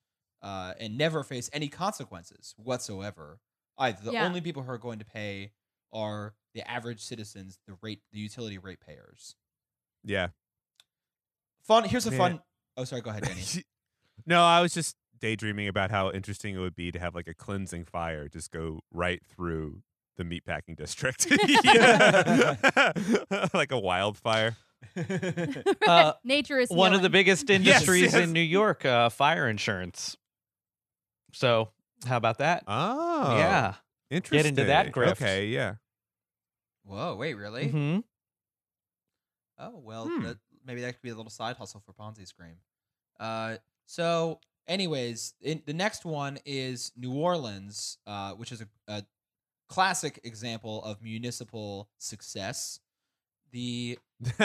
uh, and never face any consequences whatsoever. Either the Yeah. only people who are going to pay are the average citizens, the rate, the utility rate payers. yeah. Fun. Here's a Man. fun. Oh, sorry. Go ahead, Danny. no, I was just daydreaming about how interesting it would be to have like a cleansing fire just go right through the meatpacking district, like a wildfire. Uh, nature is One of the biggest industries yes. in New York, uh, fire insurance. So, how about that? Oh, yeah. interesting. Get into that grift. Okay, yeah. Whoa. Wait. Really? hmm Oh well, Hmm. that, maybe that could be a little side hustle for Ponzi Scream. Uh, so, anyways, in, the next one is New Orleans, uh, which is a, a classic example of municipal success. The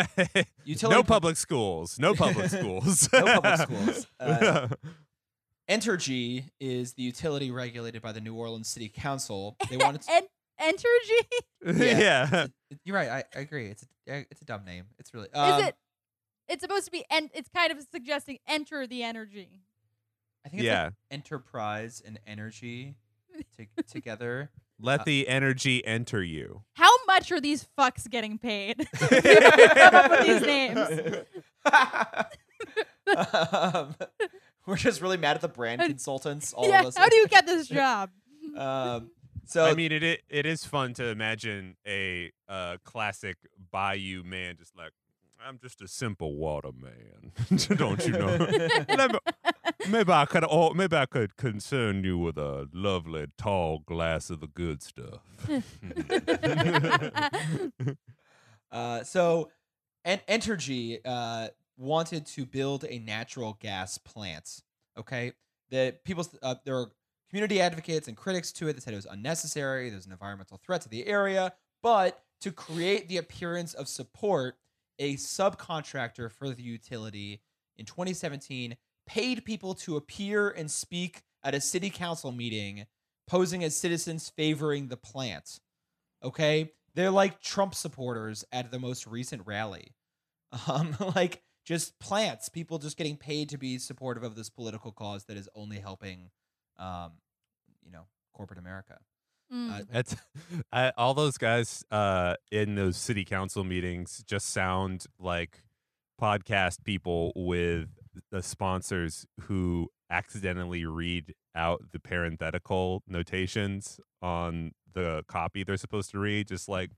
Utility no pro- public schools. No public schools. No public schools. Uh, Entergy is the utility regulated by the New Orleans City Council. They wanted to. En- Entergy? yeah. You're right. I, I agree. It's a it's a dumb name. It's really. Um, is it? It's supposed to be, and it's kind of suggesting enter the energy. I think it's Yeah. like enterprise and energy to, together. Let Uh, the energy enter you. How much are these fucks getting paid? Come up with these names. um, we're just really mad at the brand consultants. All yeah, of us. how do you get this job? Um, so I mean, it, it it is fun to imagine a uh, classic Bayou man just like, I'm just a simple water man, don't you know? Let me- maybe I could, oh, maybe I could concern you with a lovely tall glass of the good stuff. Uh, so, en- Entergy uh, wanted to build a natural gas plant. Okay, the people uh, there are community advocates and critics to it that said it was unnecessary. There's an environmental threat to the area, but to create the appearance of support, a subcontractor for the utility in 2017 paid people to appear and speak at a city council meeting, posing as citizens favoring the plant. Okay, they're like Trump supporters at the most recent rally. Um, like just plants, people just getting paid to be supportive of this political cause that is only helping, um, you know, corporate America. Mm. Uh, That's I, all those guys uh, in those city council meetings just sound like podcast people with the sponsors who accidentally read out the parenthetical notations on the copy they're supposed to read. Just like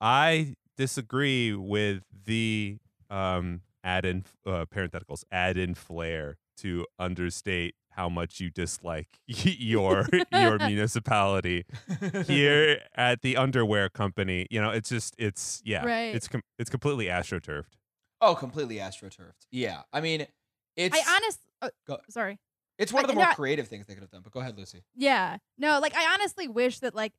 I disagree with the um, add in uh, parentheticals, add in flair to understate how much you dislike your your municipality here at the underwear company. You know, it's just it's yeah, Right. it's com- it's completely astroturfed. Oh, completely astroturfed. Yeah, I mean, it's I honestly. Uh, go- sorry. it's one of I- the more no, creative things they could have done. But go ahead, Lucie. Yeah. No, like I honestly wish that like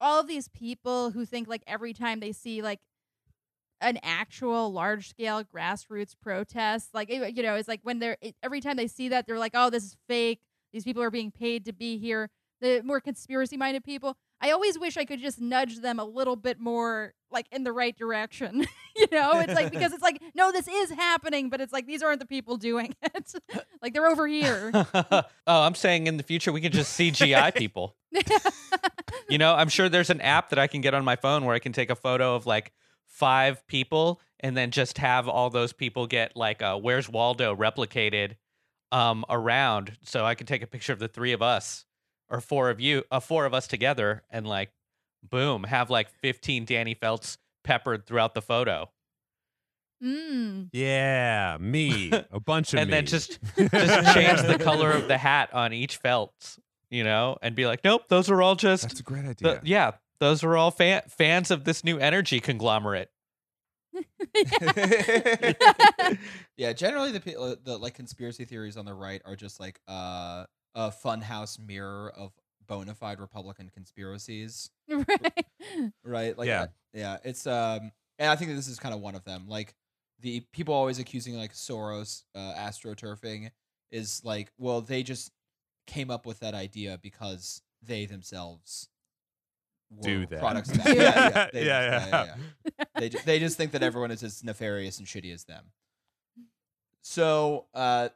all of these people who think like every time they see like an actual large scale grassroots protest, like it- you know, it's like when they're it, every time they see that they're like, oh, this is fake. These people are being paid to be here. The more conspiracy minded people, I always wish I could just nudge them a little bit more like in the right direction. you know, it's like because it's like no, this is happening, but it's like these aren't the people doing it. like they're over here. oh, I'm saying in the future we can just CGI people. You know, I'm sure there's an app that I can get on my phone where I can take a photo of like five people and then just have all those people get like uh where's Waldo replicated um around so I can take a picture of the three of us or four of you uh four of us together and like boom, have like 15 Danny Felts peppered throughout the photo. mm. Yeah, me. A bunch of and me. then just just change the color of the hat on each felt, you know, and be like, nope, those are all just That's a great the- idea. yeah, those are all fan- fans of this new energy conglomerate. yeah, yeah, generally the pe- uh, the like conspiracy theories on the right are just like uh, a funhouse mirror of bona fide Republican conspiracies, right. right? Like, Yeah. yeah, it's um, and I think that this is kind of one of them. Like the people always accusing like Soros uh, astroturfing is like, well, they just came up with that idea because they themselves were Do that. products of that. Do yeah, yeah, that. they Yeah, yeah. yeah. they they just think that everyone is as nefarious and shitty as them. So, uh,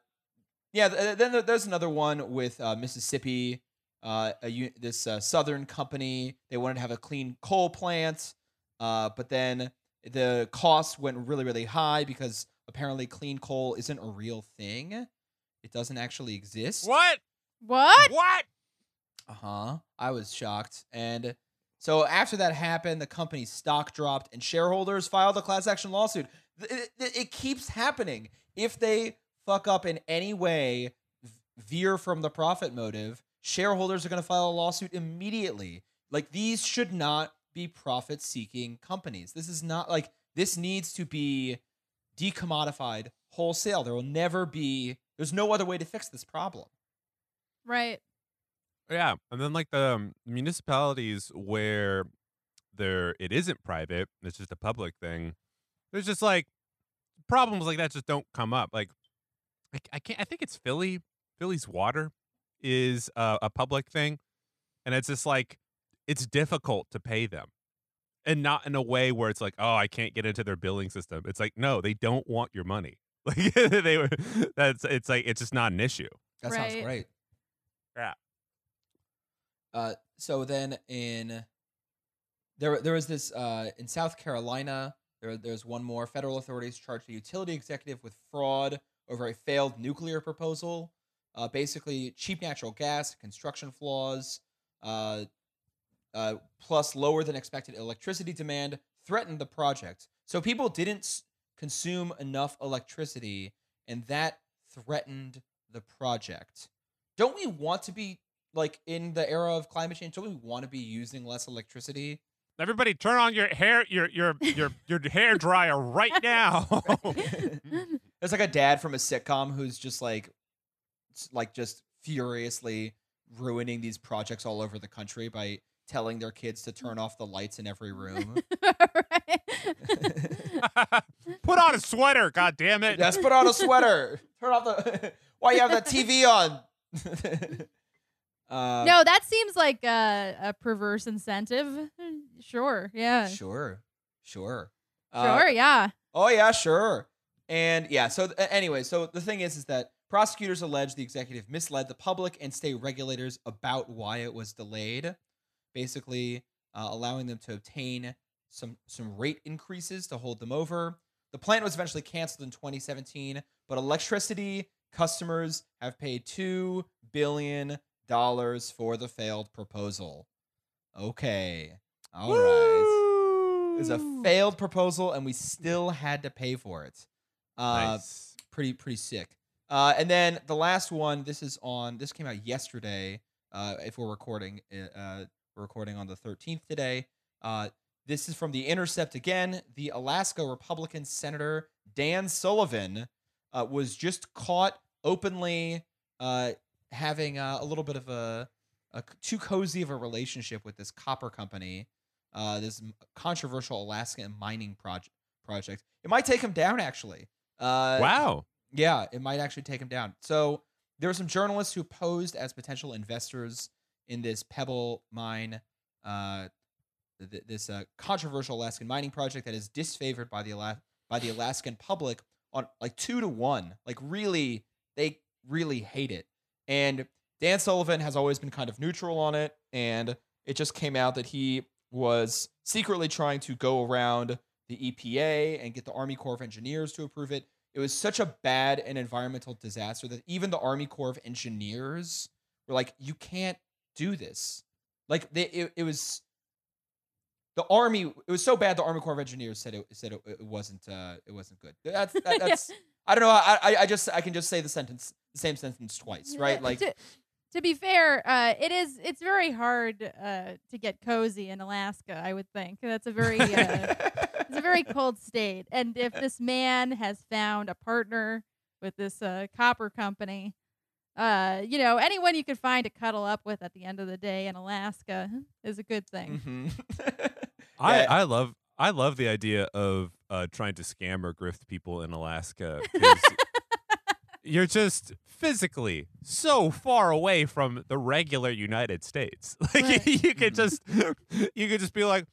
yeah. Then there's another one with uh, Mississippi. Uh, a, u- this uh, Southern company they wanted to have a clean coal plant, uh, but then the cost went really really high because apparently clean coal isn't a real thing. It doesn't actually exist. what? What? What? Uh huh. I was shocked. And so after that happened, the company's stock dropped and shareholders filed a class action lawsuit. Th- It, it keeps happening. If they fuck up in any way, veer from the profit motive, shareholders are going to file a lawsuit immediately. Like these should not be profit seeking companies. This is not like this needs to be decommodified wholesale. There will never be, there's no other way to fix this problem. Right. Yeah, and then like the um, municipalities where there it isn't private, it's just a public thing. There's just like problems like that just don't come up. Like I, I can't. I think it's Philly. Philly's water is uh, a public thing, and it's just like it's difficult to pay them, and not in a way where it's like, oh, I can't get into their billing system. It's like, no, they don't want your money. Like they were. That's it's like it's just not an issue. That sounds great. Yeah. Uh, so then in there there was this uh, in South Carolina. There there's one more. Federal authorities charged a utility executive with fraud over a failed nuclear proposal. Uh, basically, cheap natural gas, construction flaws, uh, uh, plus lower than expected electricity demand threatened the project. So people didn't s- consume enough electricity, and that threatened the project. Don't we want to be like in the era of climate change? Don't we want to be using less electricity? Everybody, turn on your hair, your your your your hair dryer right now. Mm. There's like a dad from a sitcom who's just like, like just furiously ruining these projects all over the country by telling their kids to turn off the lights in every room. Put on a sweater, god damn it. Yes, put on a sweater. Turn off the. Why you have the TV on? Uh, no, that seems like a, a perverse incentive. Sure. Yeah. Sure, sure, Uh, Sure. Yeah. Oh yeah, sure. And yeah, so th- anyway, so the thing is is that prosecutors allege the executive misled the public and state regulators about why it was delayed, basically uh, allowing them to obtain some some rate increases to hold them over. The plant was eventually canceled in 2017, but electricity customers have paid 2 billion dollars for the failed proposal. Okay. All right. It was a failed proposal, and we still had to pay for it. Uh, nice. Pretty pretty sick. Uh, and then the last one. This is on. This came out yesterday. Uh, if we're recording, uh, uh, we're recording on the 13th today. Uh, this is from the Intercept again. The Alaska Republican Senator Dan Sullivan uh, was just caught openly uh, having uh, a little bit of a too cozy of a relationship with this copper company, uh, this controversial Alaskan mining project. Project. It might take him down actually. Uh, wow. yeah, it might actually take him down. So there were some journalists who posed as potential investors in this Pebble mine uh, th- this uh, controversial Alaskan mining project that is disfavored by the Ala- by the Alaskan public on like two to one. Like really, they really hate it. And Dan Sullivan has always been kind of neutral on it, and it just came out that he was secretly trying to go around the EPA and get the Army Corps of Engineers to approve it. It was such a bad and environmental disaster that even the Army Corps of Engineers were like, "You can't do this." Like they, it, it was the army. It was so bad. The Army Corps of Engineers said it said it, it wasn't uh, it wasn't good. That's that, that's I don't know. I, I I just I can just say the sentence the same sentence twice, Yeah, right? Like to, to be fair, uh, it is it's very hard uh, to get cozy in Alaska. I would think that's a very uh, it's a very cold state. And if this man has found a partner with this uh, copper company, uh, you know, anyone you could find to cuddle up with at the end of the day in Alaska is a good thing. Mhm. I, I love I love the idea of uh, trying to scam or grift people in Alaska. you're just physically so far away from the regular United States. Like Right. you could just you could just be like,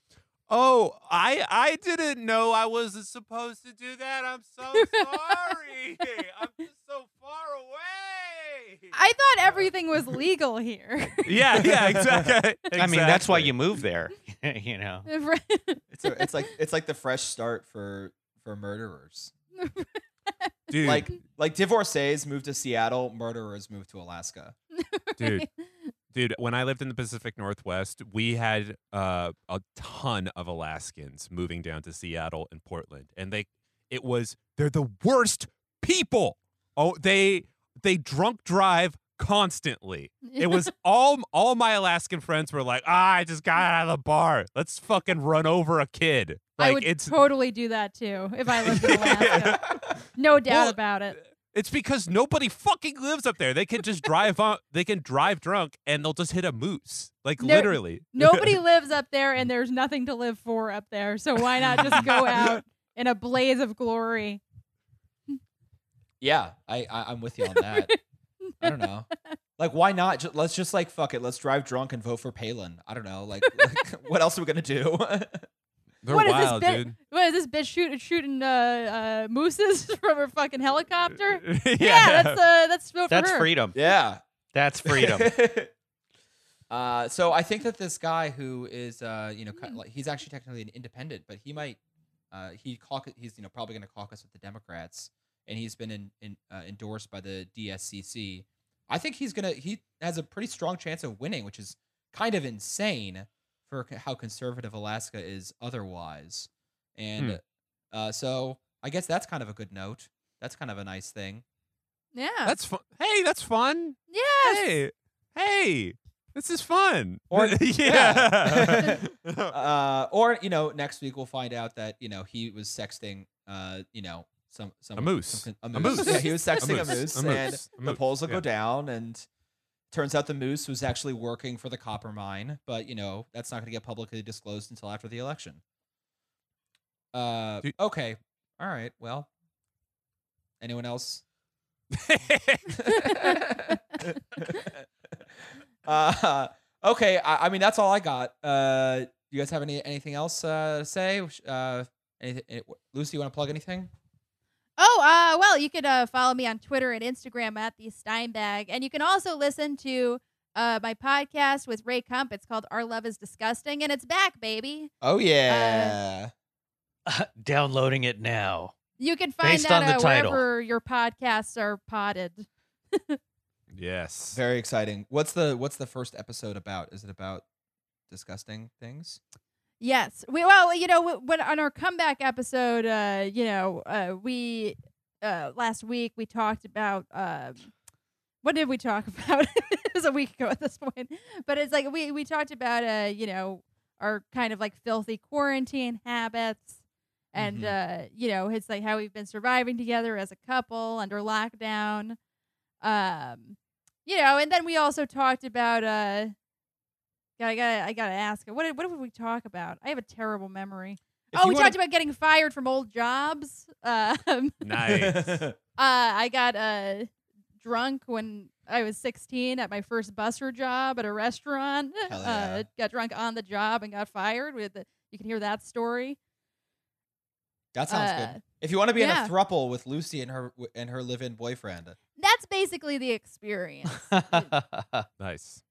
"Oh, I I didn't know I wasn't supposed to do that. I'm so sorry. I'm just so far away." I thought everything was legal here. yeah, yeah, exactly. I mean, that's why you move there. you know. it's a, it's like it's like the fresh start for for murderers. dude, Like like divorcees move to Seattle, murderers move to Alaska. dude. Dude, when I lived in the Pacific Northwest, we had uh, a ton of Alaskans moving down to Seattle and Portland, and they, it was they're the worst people. Oh, they they drunk drive constantly. It was all all my Alaskan friends were like, ah, I just got out of the bar. Let's fucking run over a kid. Like I would it's totally do that too if I lived in Alaska. No doubt Well, about it. It's because nobody fucking lives up there. They can just drive on. They can drive drunk and they'll just hit a moose. Like No- literally. Nobody lives up there, and there's nothing to live for up there. So why not just go out in a blaze of glory? Yeah, I, I I'm with you on that. I don't know. Like, why not? Ju- let's just like fuck it. Let's drive drunk and vote for Palin. I don't know. Like, like what else are we gonna do? They're What is wild, this bit? dude. What is this bitch shooting shooting uh, uh, mooses from her fucking helicopter? yeah. Yeah, that's uh, that's vote That's for her. freedom. yeah, That's freedom. uh, so I think that this guy who is, uh, you know, ki- like he's actually technically an independent, but he might, uh, he caucus, he's you know probably going to caucus with the Democrats, and he's been in, in, uh, endorsed by the DSCC. I think he's gonna he has a pretty strong chance of winning, which is kind of insane for how conservative Alaska is otherwise. And uh, so I guess that's kind of a good note. That's kind of a nice thing. Yeah. That's fun. Hey, that's fun. yes. Hey, hey, this is fun. Or- yeah. uh, or you know, next week we'll find out that you know he was sexting, uh, you know, some some A moose. some A con- a, moose. moose. Yeah, he was sexting a moose. moose, A and moose. The polls will Yeah. go down. And turns out the moose was actually working for the copper mine, but you know that's not going to get publicly disclosed until after the election. Uh, Dude. okay, all right. Well, anyone else? uh, okay, I, I mean that's all I got. Uh, you guys have any anything else uh, to say? Uh, anything, any, Lucie, you want to plug anything? Oh, uh, well, you could uh, follow me on Twitter and Instagram at the Steinbag, and you can also listen to uh, my podcast with Ray Kump. It's called Our Love Is Disgusting, and it's back, baby. Oh yeah. Downloading it now. You can find Based that on the uh, title. wherever your podcasts are potted. yes. Very exciting. What's the what's the first episode about? Is it about disgusting things? Yes. We well, you know, when on our comeback episode, uh, you know, uh, we uh, last week we talked about um, what did we talk about? it was a week ago at this point, but it's like we we talked about uh, you know, our kind of like filthy quarantine habits. And uh, you know, it's like how we've been surviving together as a couple under lockdown. Um, you know, and then we also talked about uh I gotta, I gotta ask. What did, what did we talk about? I have a terrible memory. If oh, we wanna- talked about getting fired from old jobs. Um, Nice. uh, I got uh, drunk when I was 16 at my first busser job at a restaurant. Hell yeah. Uh, got drunk on the job and got fired. With the, you can hear that story. That sounds Uh, good. If you want to be yeah. in a thruple with Lucie and her and her live-in boyfriend, That's basically the experience. Nice.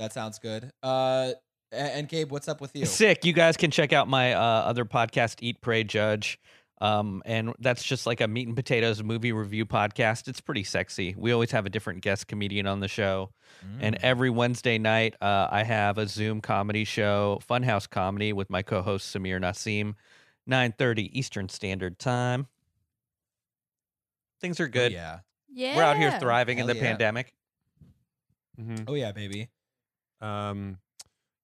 That sounds good. Uh, and, Gabe, what's up with you? Sick. You guys can check out my uh, other podcast, Eat, Pray, Judge. Um, and that's just like a meat and potatoes movie review podcast. It's pretty sexy. We always have a different guest comedian on the show. And Mm. every Wednesday night, uh, I have a Zoom comedy show, Funhouse Comedy, with my co-host Samir Nasim, 9:30 Eastern Standard Time. Things are good. yeah. yeah. We're out here thriving in the yeah. pandemic. hmm Oh yeah, baby. Um,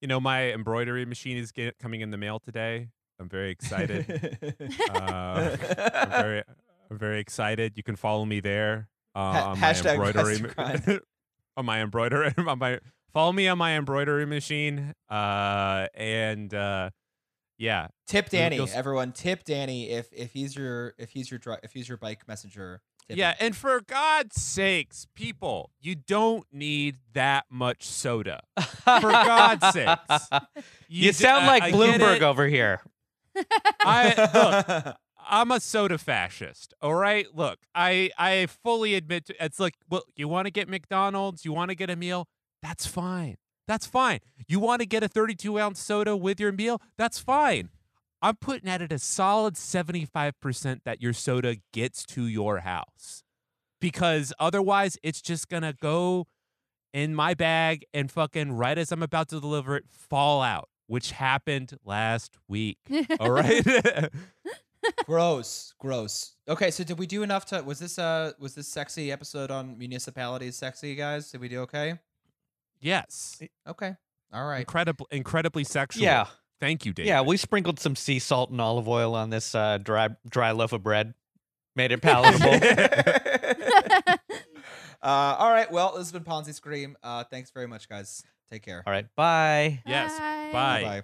you know, my embroidery machine is get, coming in the mail today. I'm very excited. uh, I'm very, I'm very excited. You can follow me there uh, on my embroidery on my embroidery on my follow me on my embroidery machine. Uh, and uh, yeah, tip Danny, everyone. Tip Danny if if he's your if he's your if he's your bike messenger. Tip yeah. And for God's sakes, people, you don't need that much soda. For God's sakes, You, d- sound like Mike Bloomberg over here. I look. I'm a soda fascist. All right. Look, I I fully admit to it's like, well, you want to get McDonald's, you want to get a meal, that's fine. That's fine. You want to get a 32 ounce soda with your meal, that's fine. I'm putting at it a solid 75% that your soda gets to your house. Because otherwise it's just gonna go in my bag and fucking right as I'm about to deliver it, fall out, which happened last week. All right. gross, gross. Okay, so did we do enough to? Was this uh was this sexy episode on municipalities sexy guys? Did we do okay? yes. Okay, all right. Incredibly incredibly sexual. Yeah, Thank you, Dave. yeah. We sprinkled some sea salt and olive oil on this uh, dry dry loaf of bread. Made it palatable. uh, all right. Well, this has been Ponzi Scream. Uh, thanks very much, guys. Take care. All right. Bye. Yes. Bye. Bye. Bye.